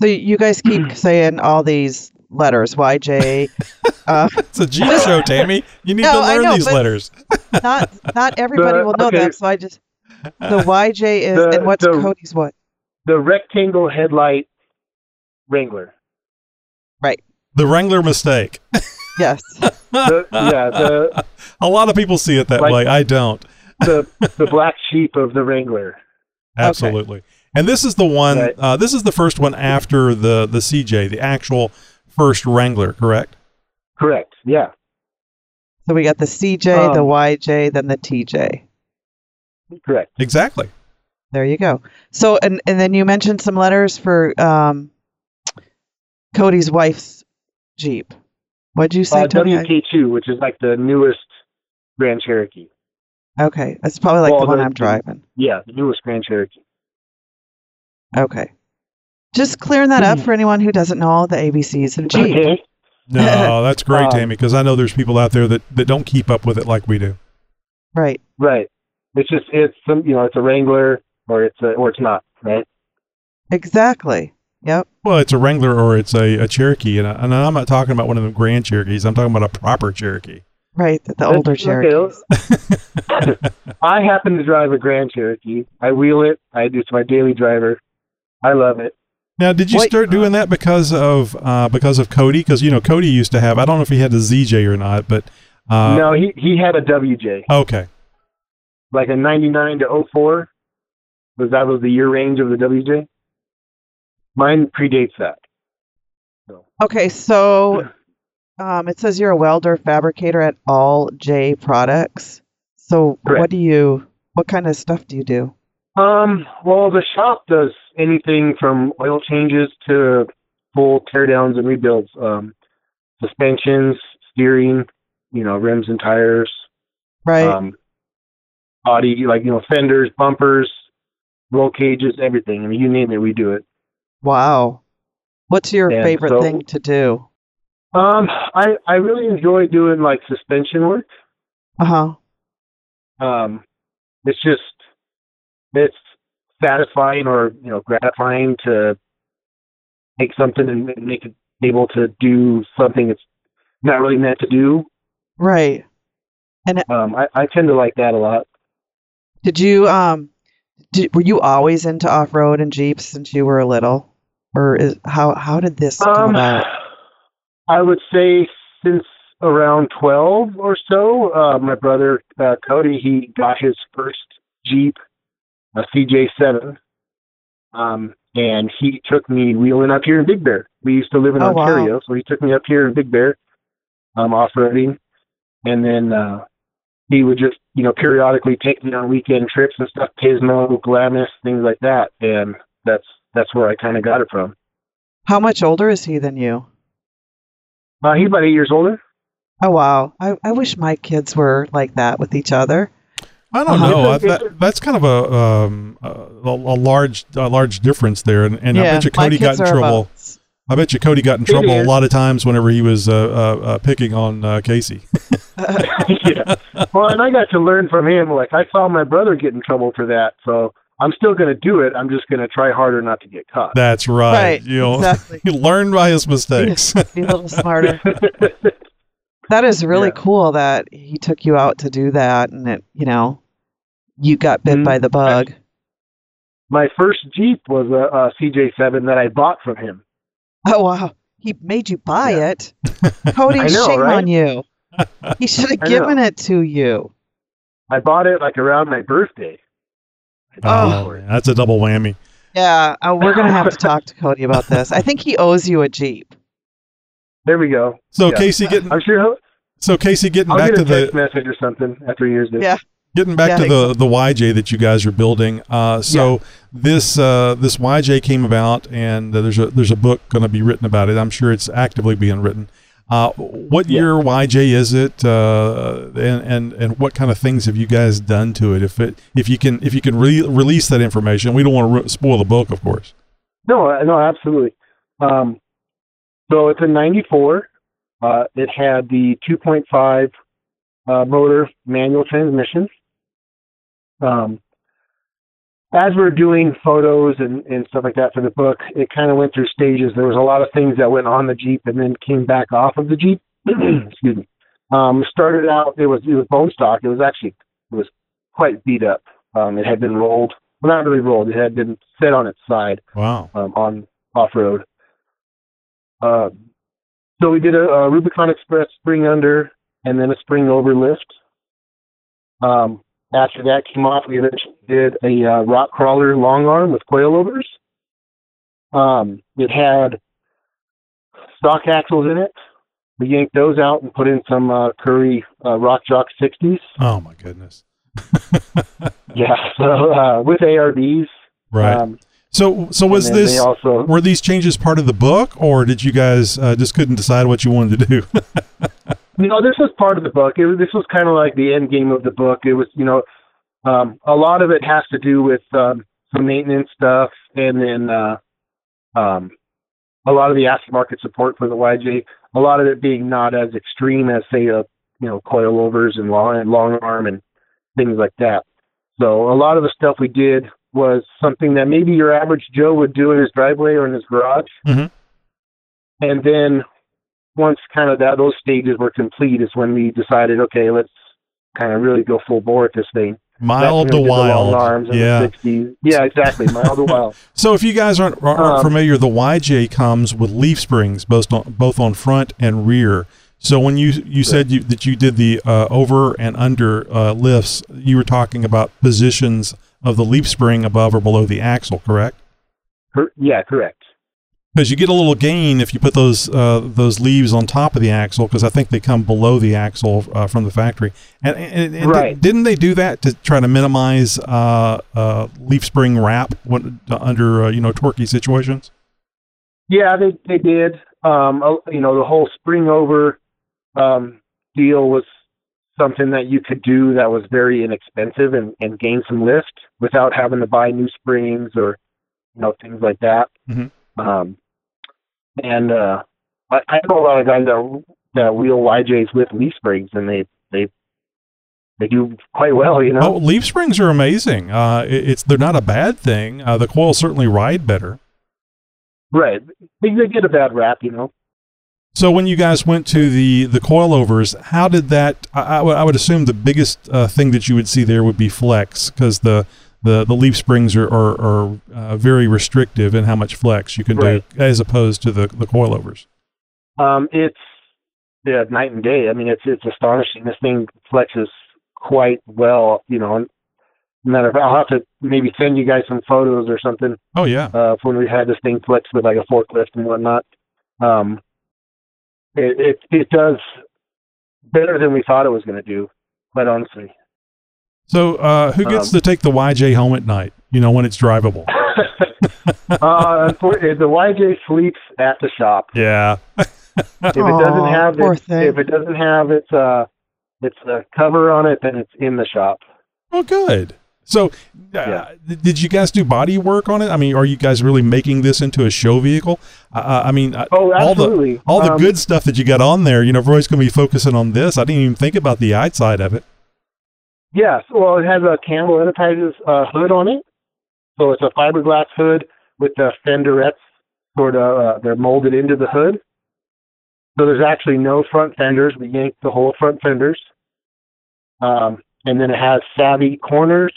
So you guys keep [CLEARS THROAT] saying all these letters, YJ. [LAUGHS] Uh, It's a Jeep show, Tammy. You need No, to learn know, these letters. not not [LAUGHS] everybody The- will know okay. that, so I just the YJ is The- and what's the- Cody's what? the rectangle headlight Wrangler. Right. The Wrangler mistake. Yes. [LAUGHS] The, yeah, the A lot of people see it that Like- way. I don't. the the black sheep of the Wrangler. Absolutely. And this is the one. Right. Uh, this is the first one after the the CJ, the actual first Wrangler, correct? Correct. Yeah. So we got the CJ, the Um, YJ, then the TJ. Correct. Exactly. There you go. So and and then you mentioned some letters for um Cody's wife's Jeep. What'd you say, Uh, Tony? I- WK2, which is like the newest Grand Cherokee. Okay, that's probably like Well, the one the- I'm driving. Yeah, the newest Grand Cherokee. Okay. Just clearing that up for anyone who doesn't know all the ABCs of Jeep. Okay. [LAUGHS] No, that's great, Um, Tammy, because I know there's people out there that, that don't keep up with it like we do. Right. Right. It's just it's some you know it's a Wrangler or it's a or it's not right. Exactly. Yep. Well, it's a Wrangler or it's a, a Cherokee, and, I, and I'm not talking about one of them Grand Cherokees. I'm talking about a proper Cherokee. Right. The, the older Okay. Cherokees. [LAUGHS] I happen to drive a Grand Cherokee. I wheel it. I do it's my daily driver. I love it. Now, did you What- start doing that because of uh, because of Cody? Because you know Cody used to have. I don't know if he had a ZJ or not, but uh, no, he he had a WJ Okay, like a 99 to 04. Was that was the year range of the WJ? Mine predates that. Okay, so um, it says you're a welder fabricator at All J Products. So what do you? What kind of stuff do you do? Um, well, the shop does anything from oil changes to full teardowns and rebuilds. Um, suspensions, steering, you know, rims and tires, Right. um, body, like, you know, fenders, bumpers, roll cages, everything. I mean, you name it, we do it. wow. What's your and favorite so- thing to do? Um, I, I really enjoy doing like suspension work. Uh huh. Um, it's just, it's satisfying or, you know, gratifying to take something and and make it able to do something it's not really meant to do. Right. Um, I, I tend to like that a lot. Did you um? Did, were you always into off road and jeeps since you were a little, or is how how did this come Um, about? I would say since around 12 or so, uh, my brother, uh, Cody, he got his first Jeep, a CJ7. Um, and he took me wheeling up here in Big Bear. We used to live in Oh, wow. Ontario, so he took me up here in Big Bear, um, off-roading. And then, uh, he would just, you know, periodically take me on weekend trips and stuff, Pismo, Glamis, things like that. And that's, that's where I kind of got it from. How much older is he than you? Uh, he's about eight years older. Oh wow. I, I wish my kids were like that with each other. I don't Uh-huh. know. I, that, that's kind of a um, a, a large a large difference there, and, and I bet you Cody got in trouble. about- I bet you Cody got in It trouble a lot of times whenever he was uh, uh, uh, picking on uh, Casey. [LAUGHS] [LAUGHS] yeah. Well, and I got to learn from him. Like I saw my brother get in trouble for that, so I'm still going to do it. I'm just going to try harder not to get caught. That's right. Right, You know, exactly. [LAUGHS] he learned by his mistakes. Be a little smarter. That is really Yeah. cool that he took you out to do that and it, you know, you got bit Mhm. by the bug. my first Jeep was a, a CJ7 that I bought from him. Oh wow. He made you buy Yeah. it. [LAUGHS] Cody, know, shame right? on you. [LAUGHS] He should have I know. given it to you. I bought it like around my birthday. oh, man, that's a double whammy. Yeah, uh, we're gonna have to talk to [LAUGHS] Cody about this. I think he owes you a Jeep. There we go. So Yeah. Casey getting I'm sure he'll So Casey, getting I'll back get to a the message or something after years. Yeah. Getting back Yeah, to the the YJ that you guys are building, uh, so this uh, this YJ came about, and uh, there's a there's a book going to be written about it. I'm sure it's actively being written. Uh, what Yeah. year YJ is it, uh, and, and and what kind of things have you guys done to it? If it if you can if you can re- release that information, we don't want to re- spoil the book, of course. No, uh, no, absolutely. Um, so it's a '94. Uh, it had the 2.5 uh, motor manual transmission. Um, as we are doing photos and, and stuff like that for the book, it kind of went through stages. There was a lot of things that went on the Jeep and then came back off of the Jeep. [CLEARS THROAT] Excuse me. Um, started out, it was it was bone stock. It was actually it was quite beat up. Um, it had been rolled, well, not really rolled. It had been set on its side Wow. um, on off road. Uh, so we did a, a Rubicon Express spring under and then a spring over lift. Um, after that came off, we eventually did a uh, rock crawler long arm with coilovers. Um, it had stock axles in it. We yanked those out and put in some uh, Currie uh, RockJock 60s. Oh my goodness. [LAUGHS] Yeah, so uh, with ARBs. Right. Um, so so was this also, were these changes part of the book, or did you guys uh, just couldn't decide what you wanted to do? [LAUGHS] No, this was part of the book. It this was kind of like the end game of the book. It was, you know, um, a lot of it has to do with um, some maintenance stuff, and then uh, um, a lot of the aftermarket support for the YJ. A lot of it being not as extreme as, say, a you know, coilovers and long and long arm and things like that. So a lot of the stuff we did was something that maybe your average Joe would do in his driveway or in his garage. Mhm. And then once kind of that those stages were complete is when we decided, okay, let's kind of really go full bore at this thing. Mild to when we did the wild. Yeah. the 60s. Yeah, exactly. Mild to wild. [LAUGHS] So if you guys aren't, aren't Um, familiar, the YJ comes with leaf springs both on both on front and rear. So when you you said you, that you did the uh, over and under uh, lifts, you were talking about positions of the leaf spring above or below the axle, correct? Yeah, correct. Because you get a little gain if you put those uh, those leaves on top of the axle, because I think they come below the axle uh, from the factory. And, and, and Right. di- didn't they do that to try to minimize uh, uh, leaf spring wrap when, under uh, you know torquey situations? Yeah, they they did. Um, uh, you know, the whole spring over um, deal was something that you could do that was very inexpensive and, and gain some lift without having to buy new springs or you know things like that. Mhm. Um, and uh, I, I know a lot of guys that that wheel YJs with leaf springs, and they they they do quite well. You know. Oh, leaf springs are amazing. Uh, it- it's they're not a bad thing. Uh, the coils certainly ride better. Right. They, they get a bad rap, you know. So when you guys went to the the coilovers, how did that? I, I would- would assume the biggest uh, thing that you would see there would be flex, because the, the the leaf springs are are, are uh, very restrictive in how much flex you can Right. do, as opposed to the the coilovers. Um, it's yeah, night and day. I mean, it's it's astonishing. This thing flexes quite well, you know. Matter of fact, I'll have to maybe send you guys some photos or something Oh yeah, uh, when we had this thing flex with like a forklift and whatnot. Um, it it it does better than we thought it was going to do. Quite honestly. So uh, who gets Um, to take the YJ home at night? You know when it's drivable. [LAUGHS] uh, the YJ sleeps at the shop. Yeah. If it doesn't have poor its, if it doesn't have its uh its uh, cover on it, then it's in the shop. Oh, good. So, uh, Yeah. did you guys do body work on it? I mean, are you guys really making this into a show vehicle? Uh, I mean, uh, Oh, all the absolutely. all the Um, good stuff that you got on there. You know, everybody's going to be focusing on this. I didn't even think about the outside of it. Yes. Well, it has a Campbell Enterprises uh, hood on it, so it's a fiberglass hood with the fenderettes sort of uh, they're molded into the hood. So there's actually no front fenders. We yanked the whole front fenders, um, and then it has savvy corners,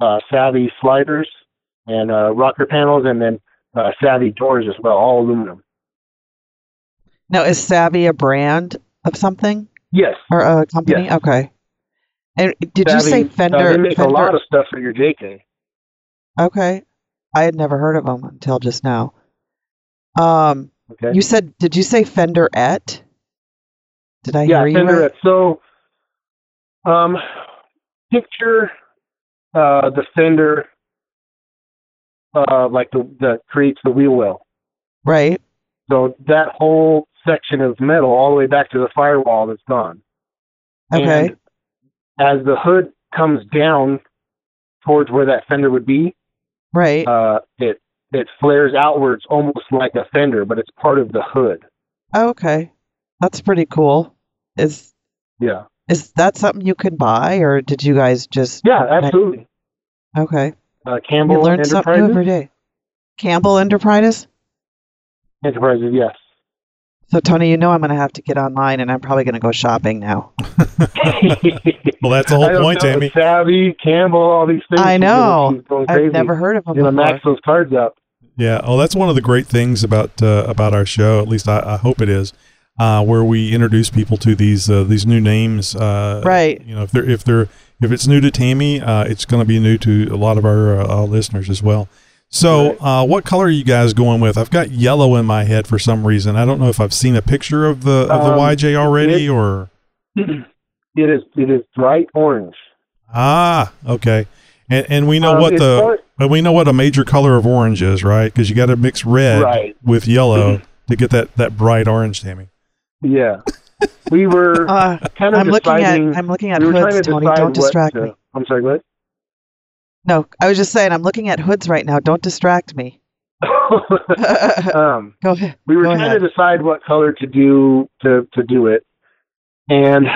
uh, savvy sliders, and uh, rocker panels, and then uh, savvy doors as well, all aluminum. Now, is Savvy a brand of something Yes. or a company? Okay. And did you say Savvy, uh, Fender? they make Fender- a lot of stuff for your JK. Okay. I had never heard of them until just now. Um, Okay. you said, did you say Fender Fenderette? Did I yeah, hear you Yeah, fender right? So, um, picture uh, the fender uh, like the that creates the wheel well. Right. So that whole section of metal, all the way back to the firewall, is gone. Okay. And as the hood comes down towards where that fender would be, right. uh, it it flares outwards almost like a fender, but it's part of the hood. Oh, okay. That's pretty cool. Is Yeah. is that something you can buy, or did you guys just? Yeah, absolutely. Okay. Uh, Campbell you learn something new Enterprises. every day. Campbell Enterprises. Enterprises, yes. So Tony, you know I'm going to have to get online, and I'm probably going to go shopping now. [LAUGHS] Well, that's the whole I don't point, know, Tammy. Savvy, Campbell, all these things. I know. she's I've never heard of them You know, before. max those cards up. Yeah. Oh, that's one of the great things about uh, about our show. At least I, I hope it is, uh, where we introduce people to these uh, these new names. Uh, Right. You know, if they're if they're if it's new to Tammy, uh, it's going to be new to a lot of our, uh, our listeners as well. So, uh, what color are you guys going with? I've got yellow in my head for some reason. I don't know if I've seen a picture of the of the Um, YJ already it- or [CLEARS THROAT] It is it is bright orange. ah okay. And and we know Um, what the part- but we know what a major color of orange is, right? Because you got to mix red Right. with yellow [CLEARS THROAT] to get that that bright orange, Tammy. Yeah. We were [LAUGHS] Uh, kind of I'm looking at. I'm looking at we hoods, Tony. Don't distract to- me. I'm sorry, what? No, I was just saying I'm looking at hoods right now. Don't distract me. [LAUGHS] um, [LAUGHS] Go ahead. we were Go trying ahead. to decide what color to do to to do it, and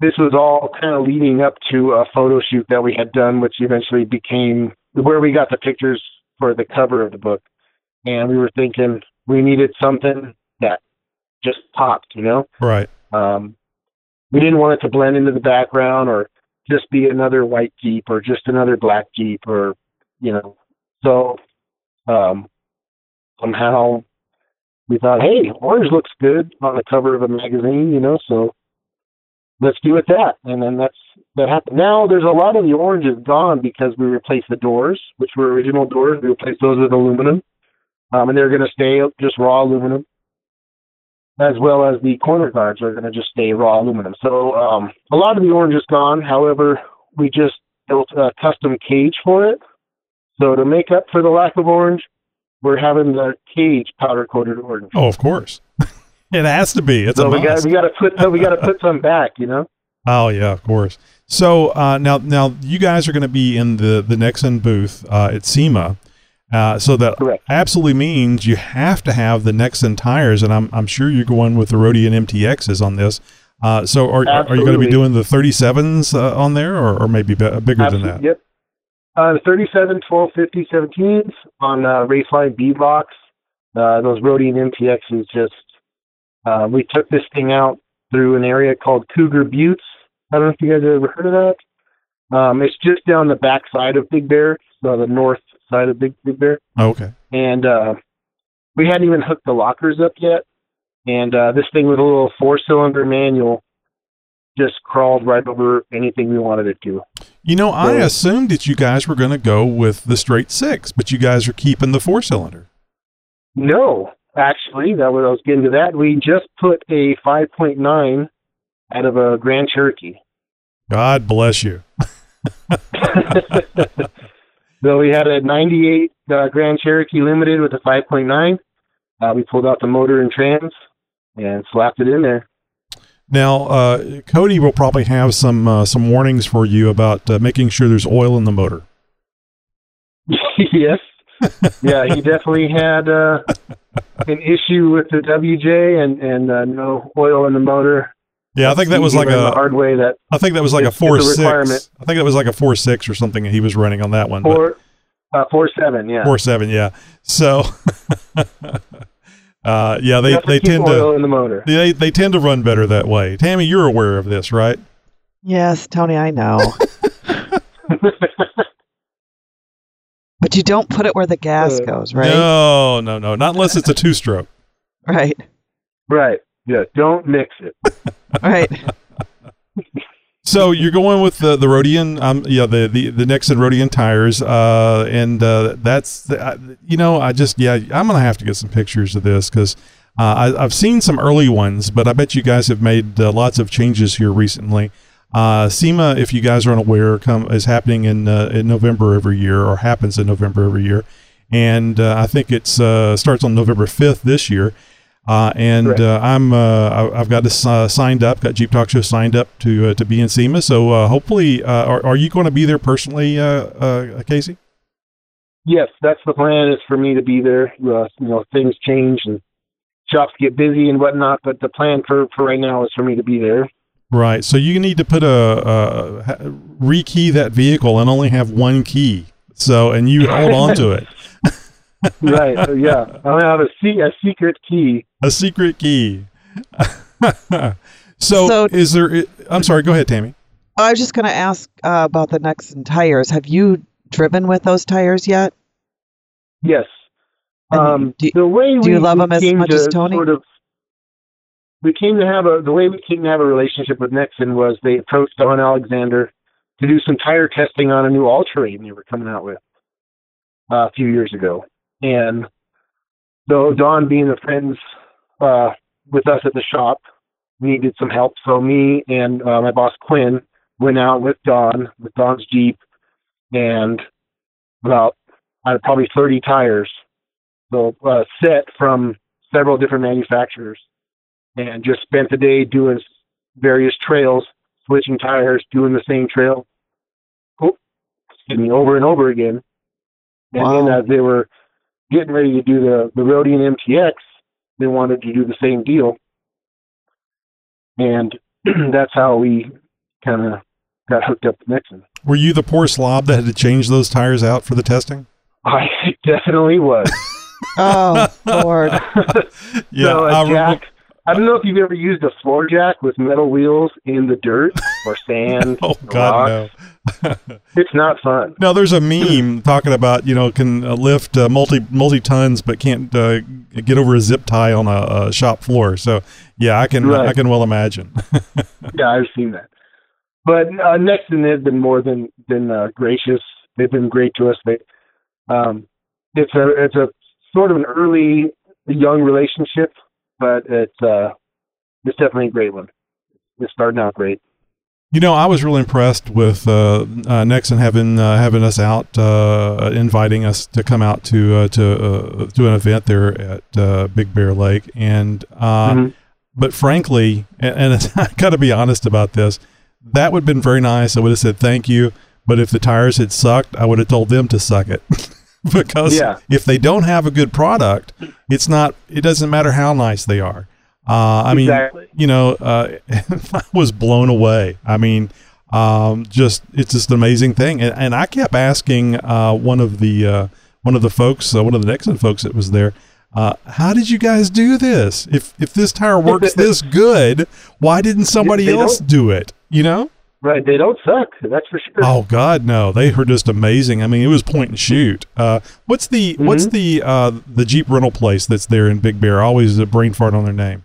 this was all kind of leading up to a photo shoot that we had done, which eventually became where we got the pictures for the cover of the book. And we were thinking we needed something that just popped, you know. Right. Um, we didn't want it to blend into the background or just be another white Jeep or just another black Jeep or, you know. So um, somehow we thought, hey, orange looks good on the cover of a magazine, you know, so let's do it that. And then that's that happened. Now there's a lot of the orange is gone because we replaced the doors, which were original doors. We replaced those with aluminum. Um, and they're going to stay just raw aluminum as well as the corner guards are going to just stay raw aluminum. So um, a lot of the orange is gone. However, we just built a custom cage for it. So to make up for the lack of orange, we're having the cage powder coated orange. Oh, of course. [LAUGHS] it has to be. It's so a we got we got to put so we got to put some back, you know. Oh yeah, of course. So uh, now, now you guys are going to be in the the Nexen booth uh, at SEMA. Uh, so that Correct. absolutely means you have to have the Nexen tires, and I'm I'm sure you're going with the Roadian MTXs on this. Uh, so are are you going to be doing the 37s uh, on there, or, or maybe bi- bigger than that? Yep. Uh, 37, 12, 50, 17s on uh, Raceline B-Box. Uh, those Roadian MTXs just, uh, we took this thing out through an area called Cougar Buttes. I don't know if you guys have ever heard of that. Um, it's just down the back side of Big Bear, so the north side of Big, Big Bear. Oh, okay. And uh, we hadn't even hooked the lockers up yet. And uh, this thing with a little four cylinder manual just crawled right over anything we wanted it to. You know, I assumed that you guys were going to go with the straight six, but you guys are keeping the four cylinder. No, actually, that was I was getting to that. We just put a 5.9 out of a Grand Cherokee. God bless you. [LAUGHS] [LAUGHS] [LAUGHS] so we had a 98 uh, Grand Cherokee Limited with a 5.9. Uh, we pulled out the motor and trans and slapped it in there. Now, uh, Cody will probably have some uh, some warnings for you about uh, making sure there's oil in the motor. [LAUGHS] yes. Yeah, he definitely had uh, an issue with the WJ and and uh, no oil in the motor. Yeah, I think that was like a the hard way that I think that was like a It's- it's four a six. I think that was like a four six or something he was running on that one. but- uh, four seven. Yeah, Four seven, yeah. So, [LAUGHS] uh, yeah, they You to they tend to in the motor. they they tend to run better that way. Tammy, you're aware of this, right? Yes, Tony, I know. [LAUGHS] [LAUGHS] but you don't put it where the gas Uh, goes, right? No, no, no, not unless it's a two stroke. Right. right. Yeah. Don't mix it. [LAUGHS] Right. [LAUGHS] So you're going with the the Roadian, um, yeah, the the the Nexen Roadian tires, uh, and uh, that's the, I, you know, I just yeah, I'm gonna have to get some pictures of this because Uh, I, I've seen some early ones, but I bet you guys have made uh, lots of changes here recently. Uh, SEMA, if you guys are unaware, come is happening in uh, in November every year, or happens in November every year, and uh, I think it's uh, starts on November fifth this year. Uh, and uh, I'm uh, I- I've got this uh, signed up, got Jeep Talk Show signed up to uh, to be in SEMA. So uh, hopefully, uh, are, are you going to be there personally, uh, uh, Casey? Yes, that's the plan. Is for me to be there. Uh, you know, things change and shops get busy and whatnot, but the plan for for right now is for me to be there. Right. So you need to put a, a rekey that vehicle and only have one key. So and you hold on to it. [LAUGHS] right. yeah, I'll have a, a secret key. A secret key. [LAUGHS] so, So- is there? I'm sorry. Go ahead, Tammy. I was just going to ask uh, about the Nexen tires. Have you driven with those tires yet? Yes. Um, do- the way do we, you love them as much to as Tony? Sort of, we came to have a the way we came to have a relationship with Nexen was they approached Don Alexander to do some tire testing on a new all terrain they were coming out with uh, a few years ago, and so Don being the friends uh, with us at the shop we needed some help, so me and uh, my boss Quinn went out with Don with Don's Jeep and about uh, probably 30 tires so uh, set from several different manufacturers and just spent the day doing various trails, switching tires, doing the same trail, oh, excuse me, over and over again. And then Wow. as they were getting ready to do the, the Roadian MTX, they wanted to do the same deal. And [CLEARS THROAT] that's how we kind of got hooked up to Nexen. Were you the poor slob that had to change those tires out for the testing? I [LAUGHS] definitely was. [LAUGHS] Oh, [LAUGHS] Lord. Yeah, so uh, I a remember- jack. I don't know if you've ever used a floor jack with metal wheels in the dirt or sand. [LAUGHS] Oh God, rocks. no. [LAUGHS] [LAUGHS] It's not fun. Now there's a meme talking about you know can lift uh, multi multi tons but can't uh, get over a zip tie on a, a shop floor. So yeah, I can Right. I can well imagine. Yeah, I've seen that. But uh, Nexen has been more than than uh, gracious. They've been great to us. They, um, it's a it's a sort of an early young relationship, but it's uh, it's definitely a great one. It's starting out great. You know, I was really impressed with uh, uh, Nexen having uh, having us out, uh, inviting us to come out to uh, to uh, to an event there at uh, Big Bear Lake, and uh, Mhm. but frankly, and, and [LAUGHS] I got to be honest about this, that would have been very nice. I would have said thank you, but if the tires had sucked, I would have told them to suck it. [LAUGHS] [LAUGHS] because Yeah. if they don't have a good product, it's not. It doesn't matter how nice they are. Uh, I mean, Exactly. you know, uh, [LAUGHS] I was blown away. I mean, um, just it's just an amazing thing. And, and I kept asking uh, one of the uh, one of the folks, uh, one of the Nexen folks that was there, uh, how did you guys do this? If if this tire works [LAUGHS] this good, why didn't somebody else do it? You know? Right? They don't suck. That's for sure. Oh God, no! They were just amazing. I mean, it was point and shoot. Uh, what's the what's Mhm. the uh, the Jeep rental place that's there in Big Bear? Always a brain fart on their name.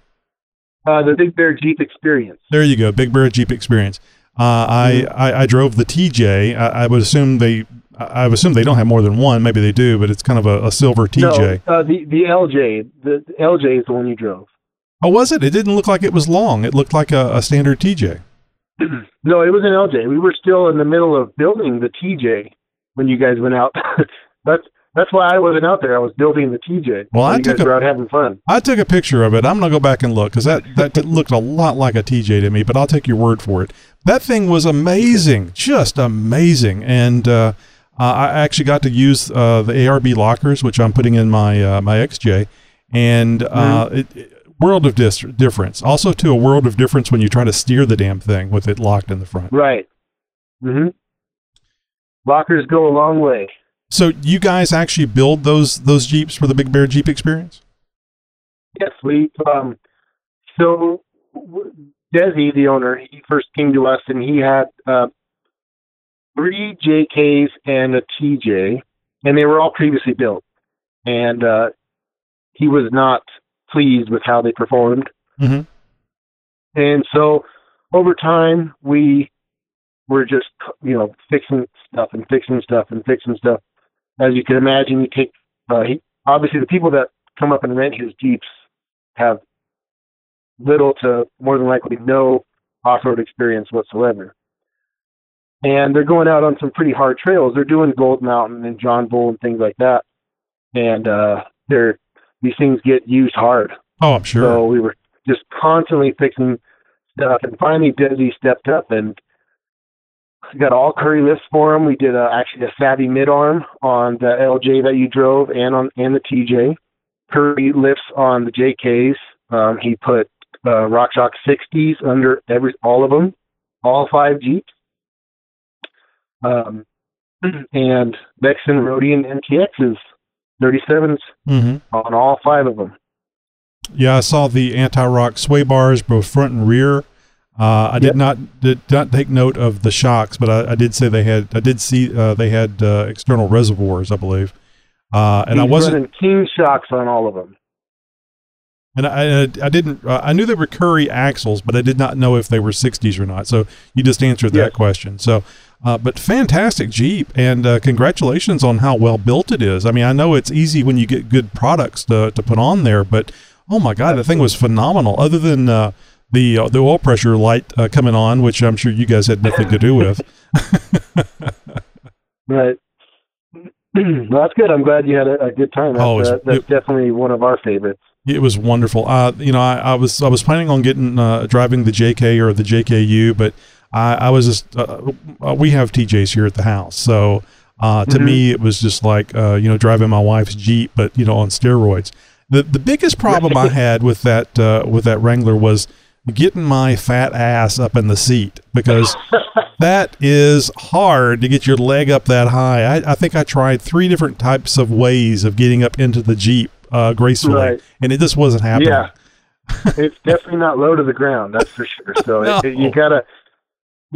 Uh, the Big Bear Jeep Experience. There you go, Big Bear Jeep Experience. Uh, I, I I drove the TJ. I, I would assume they. I assume they don't have more than one. Maybe they do, but it's kind of a, a silver TJ. No, uh, the the LJ. The, the LJ is the one you drove. Oh, was it? It didn't look like it was long. It looked like a, a standard TJ. No, it was an LJ. We were still in the middle of building the TJ when you guys went out. [LAUGHS] that's that's why I wasn't out there. I was building the TJ. Well, I took a- were out having fun. I took a picture of it. I'm gonna go back and look because that that [LAUGHS] looked a lot like a TJ to me. But I'll take your word for it. That thing was amazing, just amazing. And uh, uh, I actually got to use uh, the ARB lockers, which I'm putting in my uh, my XJ, and uh, it, it- world of dis- difference. Also, to a world of difference when you try to steer the damn thing with it locked in the front. Right. Mm-hmm. Lockers go a long way. So you guys actually build those those Jeeps for the Big Bear Jeep Experience? Yes, we. Um, so Desi, the owner, he first came to us and he had uh, three JKs and a TJ, and they were all previously built. And uh, he was not pleased with how they performed. Mm-hmm. And so over time, we were just, you know, fixing stuff and fixing stuff and fixing stuff. As you can imagine, you take, uh, he, obviously, the people that come up and rent his Jeeps have little to more than likely no off-road experience whatsoever. And they're going out on some pretty hard trails. They're doing Gold Mountain and John Bull and things like that. And uh, they're these things get used hard. Oh, I'm sure. So we were just constantly fixing stuff, and finally Desi stepped up and got all Currie lifts for him. We did a, actually a savvy mid arm on the LJ that you drove and on and the TJ. Currie lifts on the JKs. Um, he put uh, RockJock 60s under every all of them, all five Jeeps. Um, [CLEARS THROAT] and Nexen, Roadian, MTXs, 37s hmm on all five of them. Yeah, I saw the anti-rock sway bars, both front and rear. Uh, I did Yep. not did not take note of the shocks, but I, I did say they had. I did see uh, they had uh, external reservoirs, I believe. Uh, and I wasn't. King shocks on all of them. And I, I, didn't. Uh, I knew they were Currie axles, but I did not know if they were 60s or not. So you just answered that Yes. question. So, uh, but fantastic Jeep, and uh, congratulations on how well built it is. I mean, I know it's easy when you get good products to, to put on there, but oh my God, the thing was phenomenal. Other than uh, the uh, the oil pressure light uh, coming on, which I'm sure you guys had nothing to do with. [LAUGHS] Right. [CLEARS THROAT] well, that's good. I'm glad you had a, a good time. That's, Oh, it's- uh, that's it- definitely one of our favorites. It was wonderful. Uh, you know, I, I was I was planning on getting uh, driving the JK or the JKU, but I, I was just uh, uh, we have TJs here at the house, so uh, to Mhm. me it was just like uh, you know driving my wife's Jeep, but you know on steroids. The the biggest problem I [LAUGHS] had with that uh, with that Wrangler was getting my fat ass up in the seat because that is hard to get your leg up that high. I, I think I tried three different types of ways of getting up into the Jeep uh, gracefully, Right. and it just wasn't happening. Yeah. it's definitely not low to the ground, that's for sure. So [LAUGHS] No. it, it, you gotta,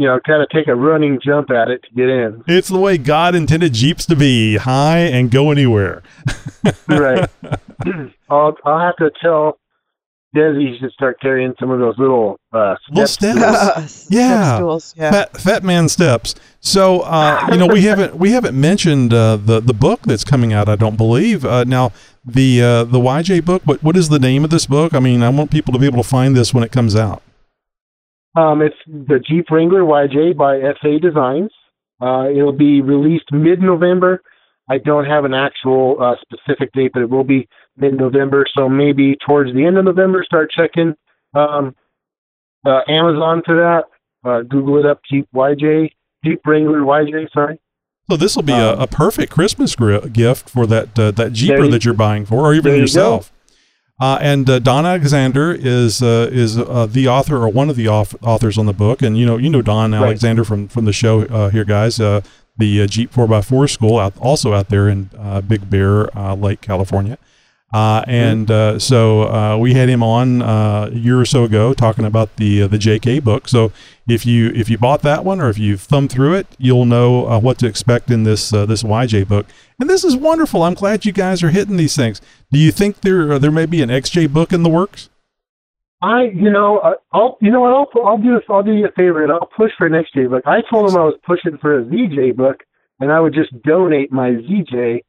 you know, kind of take a running jump at it to get in. It's the way God intended Jeeps to be, high and go anywhere. [LAUGHS] right. [CLEARS THROAT] I'll I'll have to tell Desi he should start carrying some of those little uh Little steps. stools. Yeah. Step yeah. Fat, fat man steps. So uh, you know we haven't we haven't mentioned uh, the the book that's coming out. I don't believe uh, now the uh, the YJ book. What what is the name of this book? I mean, I want people to be able to find this when it comes out. Um, it's the Jeep Wrangler YJ by S-A Designs. Uh, it'll be released mid-November. I don't have an actual uh, specific date, but it will be mid-November. So maybe towards the end of November, start checking um, uh, Amazon for that. Uh, Google it up, Jeep YJ, Jeep Wrangler YJ. Sorry. So this will be a, a perfect Christmas gift for that uh, that Jeeper you- that you're buying for, or even you yourself. Uh, and uh, Don Alexander is uh, is uh, the author or one of the auth- authors on the book, and you know you know Don Right. Alexander from from the show uh, here, guys. Uh, the uh, Jeep 4x4 school, out, also out there in uh, Big Bear uh, Lake, California. Uh, and uh, so uh, we had him on uh, a year or so ago talking about the uh, the JK book. So if you if you bought that one or if you thumbed through it, you'll know uh, what to expect in this uh, this YJ book. And this is wonderful. I'm glad you guys are hitting these things. Do you think there uh, there may be an XJ book in the works? I, you know, uh, I'll, you know what? I'll, I'll do, I'll do you a favor, and I'll push for an XJ book. I told him I was pushing for a ZJ book, and I would just donate my ZJ.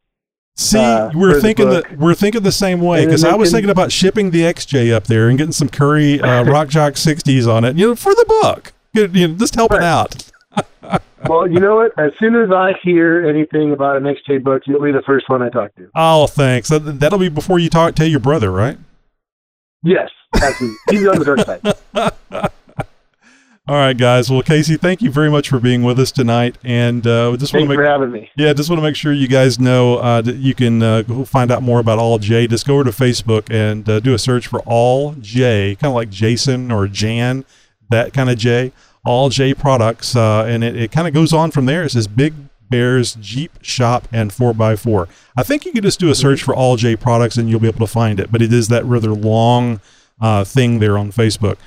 See, uh, we're for the thinking the, we're thinking the same way because I was can- thinking about shipping the XJ up there and getting some Currie uh, [LAUGHS] RockJock 60s on it, you know, for the book. You know, just helping Right. out. [LAUGHS] Well, you know what? As soon as I hear anything about an XJ book, you'll be the first one I talk to. Oh, thanks. That, that'll be before you talk tell your brother, right? Yes, actually, he's on the dark side. [LAUGHS] All right, guys. Well, Casey, thank you very much for being with us tonight, and uh, just want to for make having me. yeah, just want to make sure you guys know uh, that you can uh, find out more about All J. Just go over to Facebook and uh, do a search for All J, kind of like Jason or Jan, that kind of J. All J products, uh, and it, it kind of goes on from there. It says Big Bears Jeep Shop and 4x4. I think you could just do a search for All J products and you'll be able to find it, but it is that rather long uh, thing there on Facebook.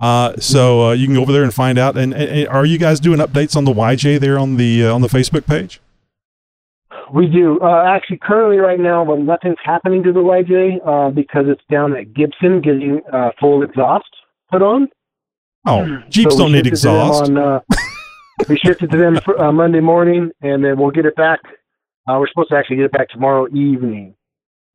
Uh, so uh, you can go over there and find out. And, and, and are you guys doing updates on the YJ there on the uh, on the Facebook page? We do. Uh, actually, currently, right now, well, nothing's happening to the YJ uh, because it's down at Gibson getting full exhaust put on. Oh, Jeeps So don't need shipped it to them exhaust. On, uh, [LAUGHS] we shipped it to them for, uh, Monday morning, and then we'll get it back. Uh, we're supposed to actually get it back tomorrow evening,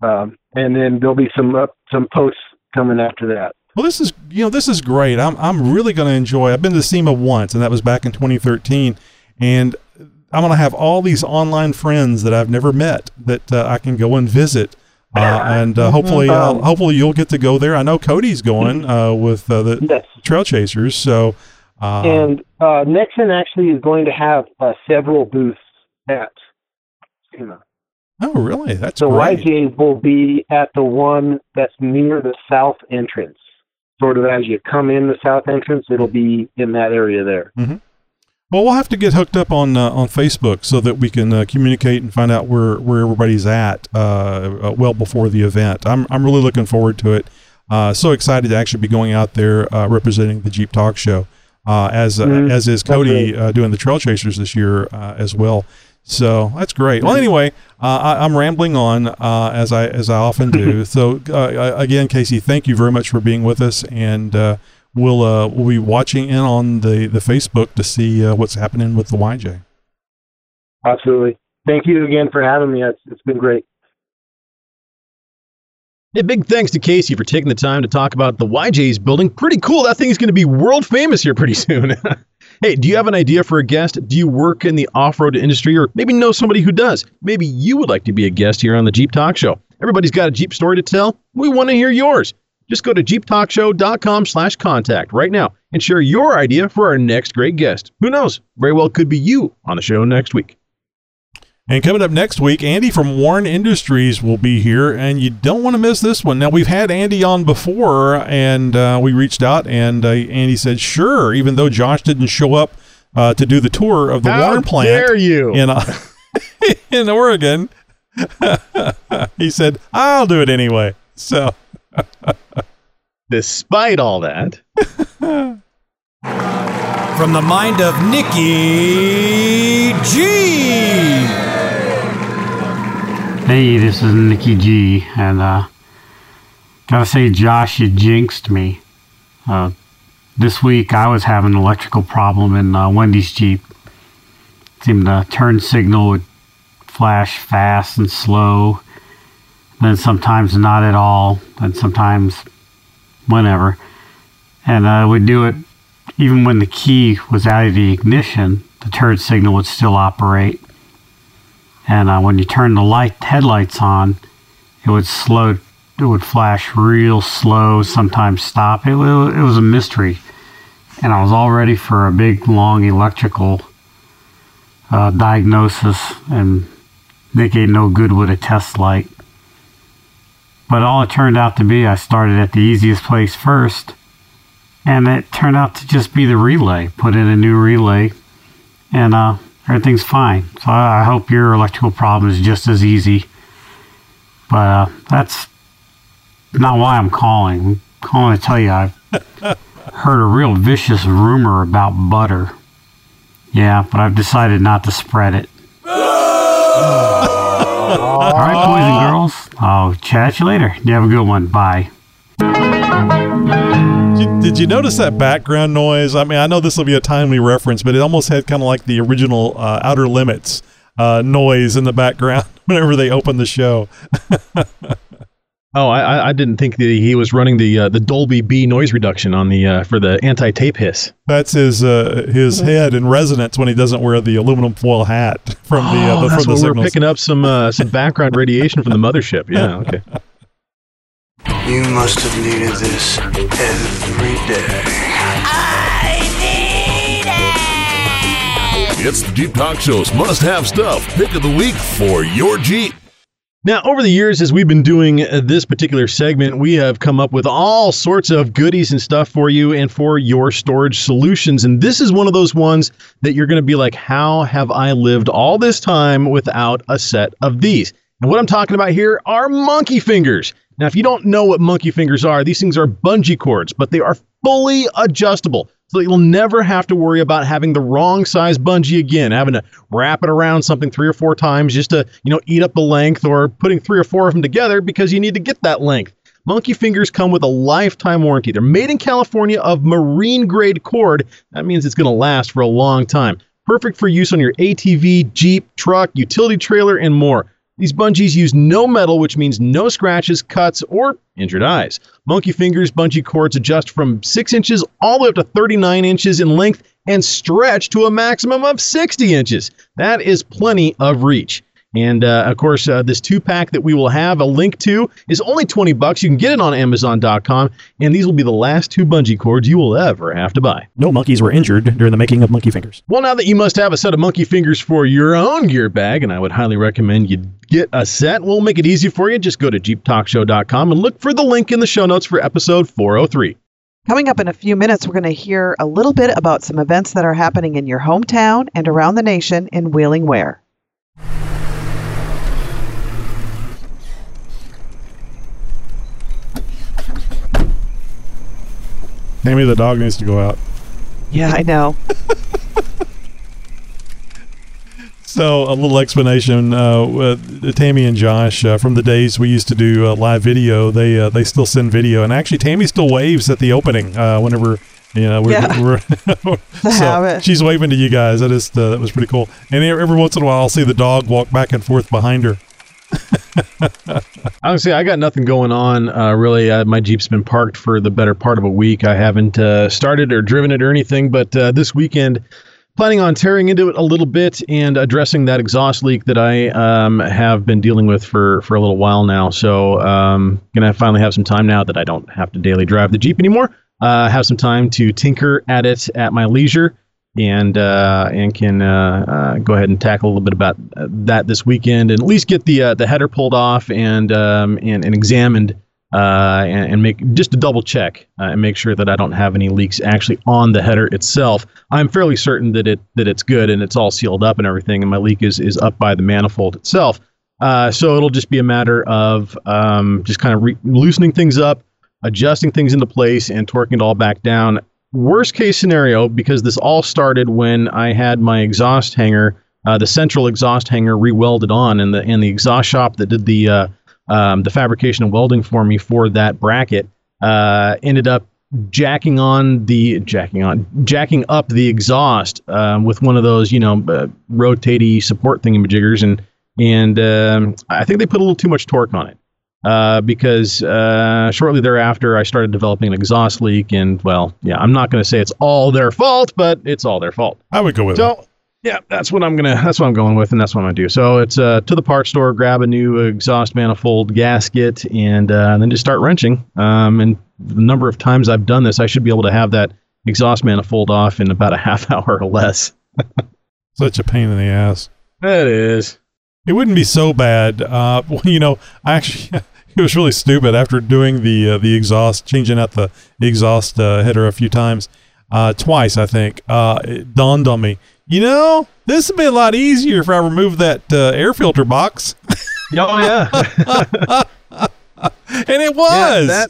um, and then there'll be some some posts coming after that. Well, this is you know this is great. I'm I'm really going to enjoy. I've been to SEMA once, and that was back in 2013, and I'm going to have all these online friends that I've never met that uh, I can go and visit. Uh, and uh, hopefully, uh, Um, hopefully you'll get to go there. I know Cody's going uh, with uh, the Yes. Trail Chasers, so uh, and uh, Nexen actually is going to have uh, several booths at SEMA. oh, really? That's The great. YJs will be at the one that's near the south entrance. Sort of as you come in the south entrance, it'll be in that area there. Well, we'll have to get hooked up on uh, on Facebook so that we can uh, communicate and find out where, where everybody's at uh, uh, well before the event. I'm I'm really looking forward to it. Uh, so excited to actually be going out there uh, representing the Jeep Talk Show, uh, as uh, Mhm. as is Cody uh, doing the Trail Chasers this year uh, as well. So that's great. Well, anyway, uh, I, I'm rambling on uh, as I as I often do. [LAUGHS] so uh, again, Casey, thank you very much for being with us, and uh, we'll uh, we'll be watching in on the the Facebook to see uh, what's happening with the YJ. Absolutely. Thank you again for having me. It's, it's been great. Hey, big thanks to Casey for taking the time to talk about the YJ's building. Pretty cool. That thing's going to be world famous here pretty [LAUGHS] soon. [LAUGHS] hey, do you have an idea for a guest? Do you work in the off road industry or maybe know somebody who does? Maybe you would like to be a guest here on the Jeep Talk Show. Everybody's got a Jeep story to tell. We want to hear yours. Just go to jeeptalkshow.com slash contact right now and share your idea for our next great guest. Who knows? Very well could be you on the show next week. And coming up next week, Andy from Warn Industries will be here, and you don't want to miss this one. Now, we've had Andy on before, and uh, we reached out, and uh, Andy said, sure, even though Josh didn't show up uh, to do the tour of the How Warn plant dare you? in, uh, [LAUGHS] in Oregon. [LAUGHS] he said, I'll do it anyway. So, [LAUGHS] Despite all that, [LAUGHS] From the mind of Nikki G. Hey, this is Nikki G, and uh, gotta say, Josh, you jinxed me. Uh, this week I was having an electrical problem in uh, Wendy's Jeep. Seemed the turn signal would flash fast and slow, then sometimes not at all, and sometimes whenever. And uh, it would do it even when the key was out of the ignition, the turn signal would still operate and uh, when you turn the light headlights on, it would slow. It would flash real slow. Sometimes stop. It, it was a mystery, and I was all ready for a big long electrical uh, diagnosis. And Nick ain't no good with a test light. But all it turned out to be, I started at the easiest place first, and it turned out to just be the relay. Put in a new relay, and uh, everything's fine. So I I hope your electrical problem is just as easy. But uh, that's not why I'm calling. I'm calling to tell you I've [LAUGHS] heard a real vicious rumor about butter. Yeah, but I've decided not to spread it. [LAUGHS] All right, boys and girls. I'll chat you later. You have a good one. Bye. did you, did you notice that background noise? I mean, I know this will be a timely reference, but it almost had kind of like the original uh, Outer Limits uh, noise in the background [LAUGHS] whenever they opened the show. [LAUGHS] Oh, I, I- I didn't think that he was running the uh, the Dolby B noise reduction on the uh, for the anti tape hiss. That's his uh, his head in resonance when he doesn't wear the aluminum foil hat from the uh, oh, the, that's from the what we're picking up some uh, some background radiation from the mothership. [LAUGHS] Yeah, okay. You must have needed this every day. I need it. It's the Jeep Talk Show's must have stuff pick of the week for your Jeep. Now, over the years, as we've been doing uh, this particular segment, we have come up with all sorts of goodies and stuff for you and for your storage solutions. And this is one of those ones that you're going to be like, how have I lived all this time without a set of these? And what I'm talking about here are monkey fingers. Now, if you don't know what monkey fingers are, these things are bungee cords, but they are fully adjustable. So that you'll never have to worry about having the wrong size bungee again, having to wrap it around something three or four times just to, you know, eat up the length or putting three or four of them together because you need to get that length. Monkey fingers come with a lifetime warranty. They're made in California of marine grade cord. That means it's going to last for a long time. Perfect for use on your ATV, Jeep, truck, utility trailer, and more. These bungees use no metal, which means no scratches, cuts, or injured eyes. Monkey Fingers bungee cords adjust from 6 inches all the way up to 39 inches in length and stretch to a maximum of 60 inches. That is plenty of reach. And uh, of course, uh, this two pack that we will have a link to is only 20 bucks. You can get it on Amazon.com, and these will be the last two bungee cords you will ever have to buy. No monkeys were injured during the making of Monkey Fingers. Well, now that you must have a set of monkey fingers for your own gear bag, and I would highly recommend you get a set, we'll make it easy for you. Just go to JeepTalkShow.com and look for the link in the show notes for episode 403. Coming up in a few minutes, we're going to hear a little bit about some events that are happening in your hometown and around the nation in Wheeling Ware. Tammy the dog needs to go out. Yeah, I know. [LAUGHS] So a little explanation. Uh, with Tammy and Josh uh, from the days we used to do uh, live video, they uh, they still send video, and actually Tammy still waves at the opening uh, whenever you know we're, Yeah. we're [LAUGHS] [LAUGHS] so habit. she's waving to you guys. That is uh, that was pretty cool. And every once in a while, I'll see the dog walk back and forth behind her. [LAUGHS] Honestly, I got nothing going on. Uh, really, uh, my Jeep's been parked for the better part of a week. I haven't uh, started or driven it or anything, but uh, this weekend, planning on tearing into it a little bit and addressing that exhaust leak that I um, have been dealing with for for a little while now. So, um, gonna finally have some time now that I don't have to daily drive the Jeep anymore. Uh, have some time to tinker at it at my leisure and uh, and can uh, uh, go ahead and tackle a little bit about uh, that this weekend, and at least get the uh, the header pulled off and um, and, and examined, uh, and, and make just a double check and make sure that I don't have any leaks actually on the header itself. I'm fairly certain that it that it's good and it's all sealed up and everything, and my leak is is up by the manifold itself. So it'll just be a matter of um, just kind of re- loosening things up, adjusting things into place, and torquing it all back down worst case scenario, because this all started when I had my exhaust hanger, uh, the central exhaust hanger re-welded on, and the and the exhaust shop that did the uh, um, the fabrication and welding for me for that bracket uh, ended up jacking on the jacking on jacking up the exhaust um, with one of those you know uh, support thingamajiggers and and um, I think they put a little too much torque on it uh, because uh, shortly thereafter I started developing an exhaust leak, and well, yeah, I'm not going to say it's all their fault, but it's all their fault. I would go with So, yeah, that's what I'm gonna. That's what I'm going with, and that's what I'm gonna do. So it's uh, to the parts store, grab a new exhaust manifold gasket, and, uh, and then just start wrenching. Um, and the number of times I've done this, I should be able to have that exhaust manifold off in about a half [LAUGHS] hour or less. Such a pain in the ass. It is. It wouldn't be so bad. Uh, [LAUGHS] well, you know, I actually [LAUGHS] it was really stupid after doing the uh, the exhaust, changing out the exhaust uh, header a few times, uh, twice I think. Uh, it dawned on me. You know, this would be a lot easier if I removed that uh, air filter box. Oh yeah. [LAUGHS] and it was. that,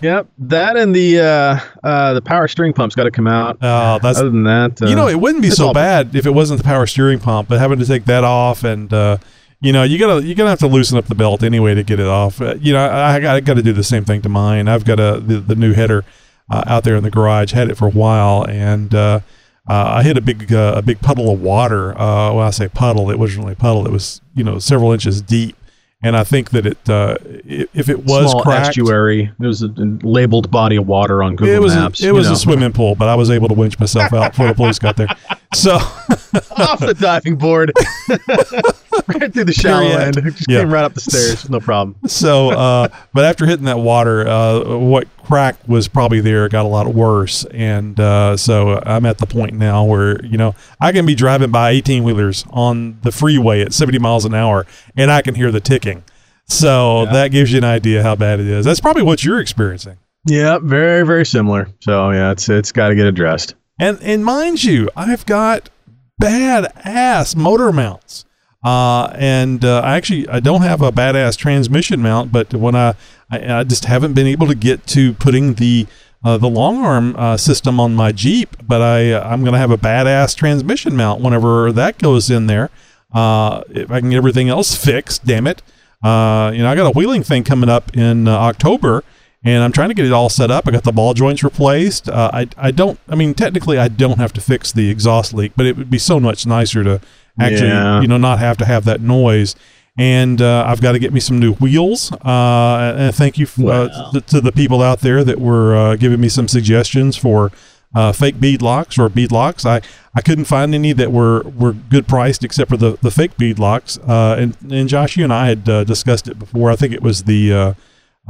yep, that and the uh, uh, the power steering pump's got to come out. Oh, that's other than that. Uh, you know, it wouldn't be so bad if it wasn't the power steering pump, but having to take that off and uh, you know, you gotta you're gonna have to loosen up the belt anyway to get it off. Uh, you know, I, I got to do the same thing to mine. I've got a the, the new header uh, out there in the garage. Had it for a while, and uh, uh, I hit a big uh, a big puddle of water. Uh, when I say puddle, it wasn't really a puddle. It was you know several inches deep, and I think that it uh, if it was small cracked, estuary. There was a labeled body of water on Google it was Maps. a, it was know. a swimming pool, but I was able to winch myself out before the police got there. So [LAUGHS] off the diving board, [LAUGHS] right through the shallow Period. end. Just Yeah. came right up the stairs, no problem. so, uh, but after hitting that water, uh, what crack was probably there got a lot worse, and uh, so I'm at the point now where you know I can be driving by 18 wheelers on the freeway at 70 miles an hour, and I can hear the ticking. So that gives you an idea how bad it is. That's probably what you're experiencing. Yeah, very very similar. So yeah, it's it's got to get addressed. And and mind you, I've got bad ass motor mounts. Uh, and uh, I actually I don't have a badass transmission mount, but when I I, I just haven't been able to get to putting the uh, the long arm uh, system on my Jeep, but I I'm gonna have a badass transmission mount whenever that goes in there. Uh, if I can get everything else fixed, damn it. Uh, you know I got a wheeling thing coming up in uh, October, and I'm trying to get it all set up. I got the ball joints replaced. Uh, I I don't. I mean, technically, I don't have to fix the exhaust leak, but it would be so much nicer to actually, Yeah. you know, not have to have that noise. and uh, I've got to get me some new wheels. Uh, and thank you f- uh, to, to the people out there that were uh, giving me some suggestions for uh, fake bead locks or bead locks. I, I couldn't find any that were, were good priced except for the, the fake bead locks. Uh, and, and Josh, you and I had uh, discussed it before. I think it was the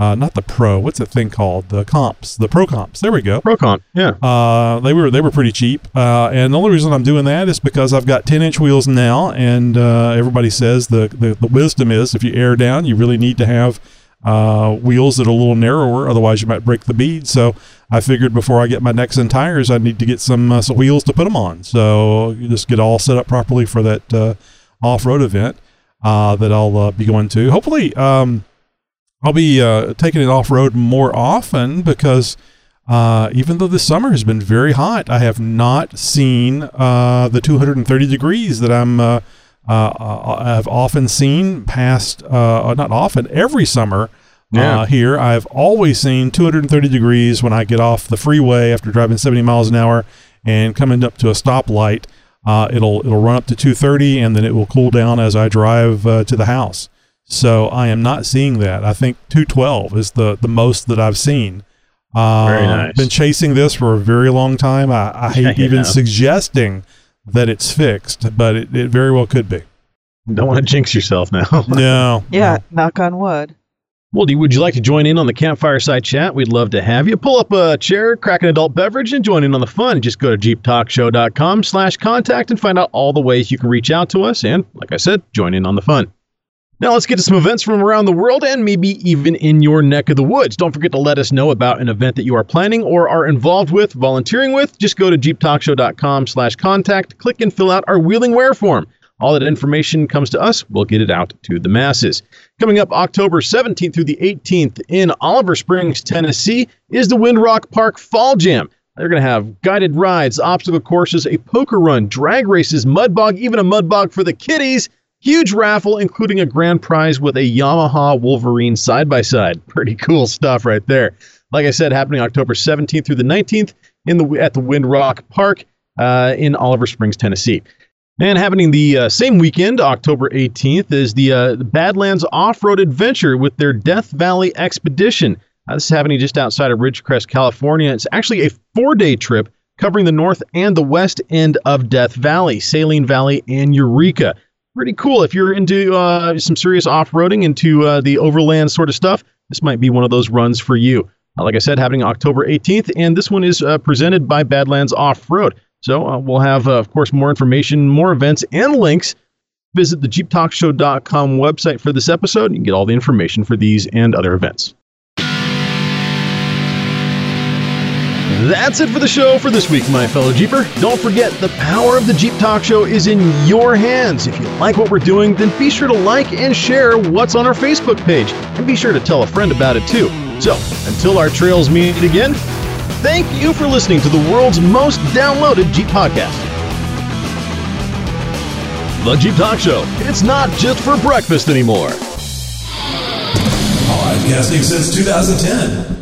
uh, not the pro. What's that thing called? The comps, the pro comps. There we go. Pro comp. Yeah. Uh, they were they were pretty cheap. Uh, and the only reason I'm doing that is because I've got 10 inch wheels now, and uh, everybody says the, the the wisdom is if you air down, you really need to have uh, wheels that are a little narrower, otherwise you might break the bead. So I figured before I get my Nexen tires, I need to get some uh, some wheels to put them on. So you just get all set up properly for that uh, off road event uh, that I'll uh, be going to. Hopefully, um, I'll be uh, taking it off road more often because uh, even though the summer has been very hot, I have not seen uh, the 230 degrees that I'm. Uh, uh, I've often seen past, uh, not often, every summer Yeah. uh, here. I've always seen 230 degrees when I get off the freeway after driving 70 miles an hour and coming up to a stoplight. Uh, it'll it'll run up to 230 and then it will cool down as I drive uh, to the house. So I am not seeing that. I think 212 is the the most that I've seen. Uh, Very nice. Been chasing this for a very long time. I, I [LAUGHS] hate Yeah. even suggesting that it's fixed, but it, it very well could be. Don't want to jinx yourself now. [LAUGHS] No. Yeah, knock on wood. Well, do- would you like to join in on the campfire side chat? We'd love to have you. Pull up a chair, crack an adult beverage, and join in on the fun. Just go to jeeptalkshow.com slash contact and find out all the ways you can reach out to us. And, like I said, join in on the fun. Now let's get to some events from around the world and maybe even in your neck of the woods. Don't forget to let us know about an event that you are planning or are involved with, volunteering with. Just go to jeeptalkshow.com slash contact, click and fill out our wheeling wear form. All that information comes to us, we'll get it out to the masses. Coming up October 17th through the 18th in Oliver Springs, Tennessee, is the Windrock Park Fall Jam. They're going to have guided rides, obstacle courses, a poker run, drag races, mud bog, even a mud bog for the kiddies. Huge raffle, including a grand prize with a Yamaha Wolverine side by side. Pretty cool stuff right there. Like I said, happening October 17th through the 19th in the at the Windrock Park uh, in Oliver Springs, Tennessee. And happening the uh, same weekend, October 18th, is the, uh, the Badlands Off Road Adventure with their Death Valley Expedition. Uh, this is happening just outside of Ridgecrest, California. It's actually a four day trip covering the north and the west end of Death Valley, Saline Valley, and Eureka. Pretty cool. If you're into uh, some serious off roading, into uh, the overland sort of stuff, this might be one of those runs for you. Uh, like I said, happening October 18th, and this one is uh, presented by Badlands Off Road. So uh, we'll have, uh, of course, more information, more events, and links. Visit the JeepTalkShow.com website for this episode. You can get all the information for these and other events. That's it for the show for this week, my fellow Jeeper. Don't forget, the power of the Jeep Talk Show is in your hands. If you like what we're doing, then be sure to like and share what's on our Facebook page. And be sure to tell a friend about it too. So, until our trails meet again, thank you for listening to the world's most downloaded Jeep podcast. The Jeep Talk Show. It's not just for breakfast anymore. Podcasting since 2010.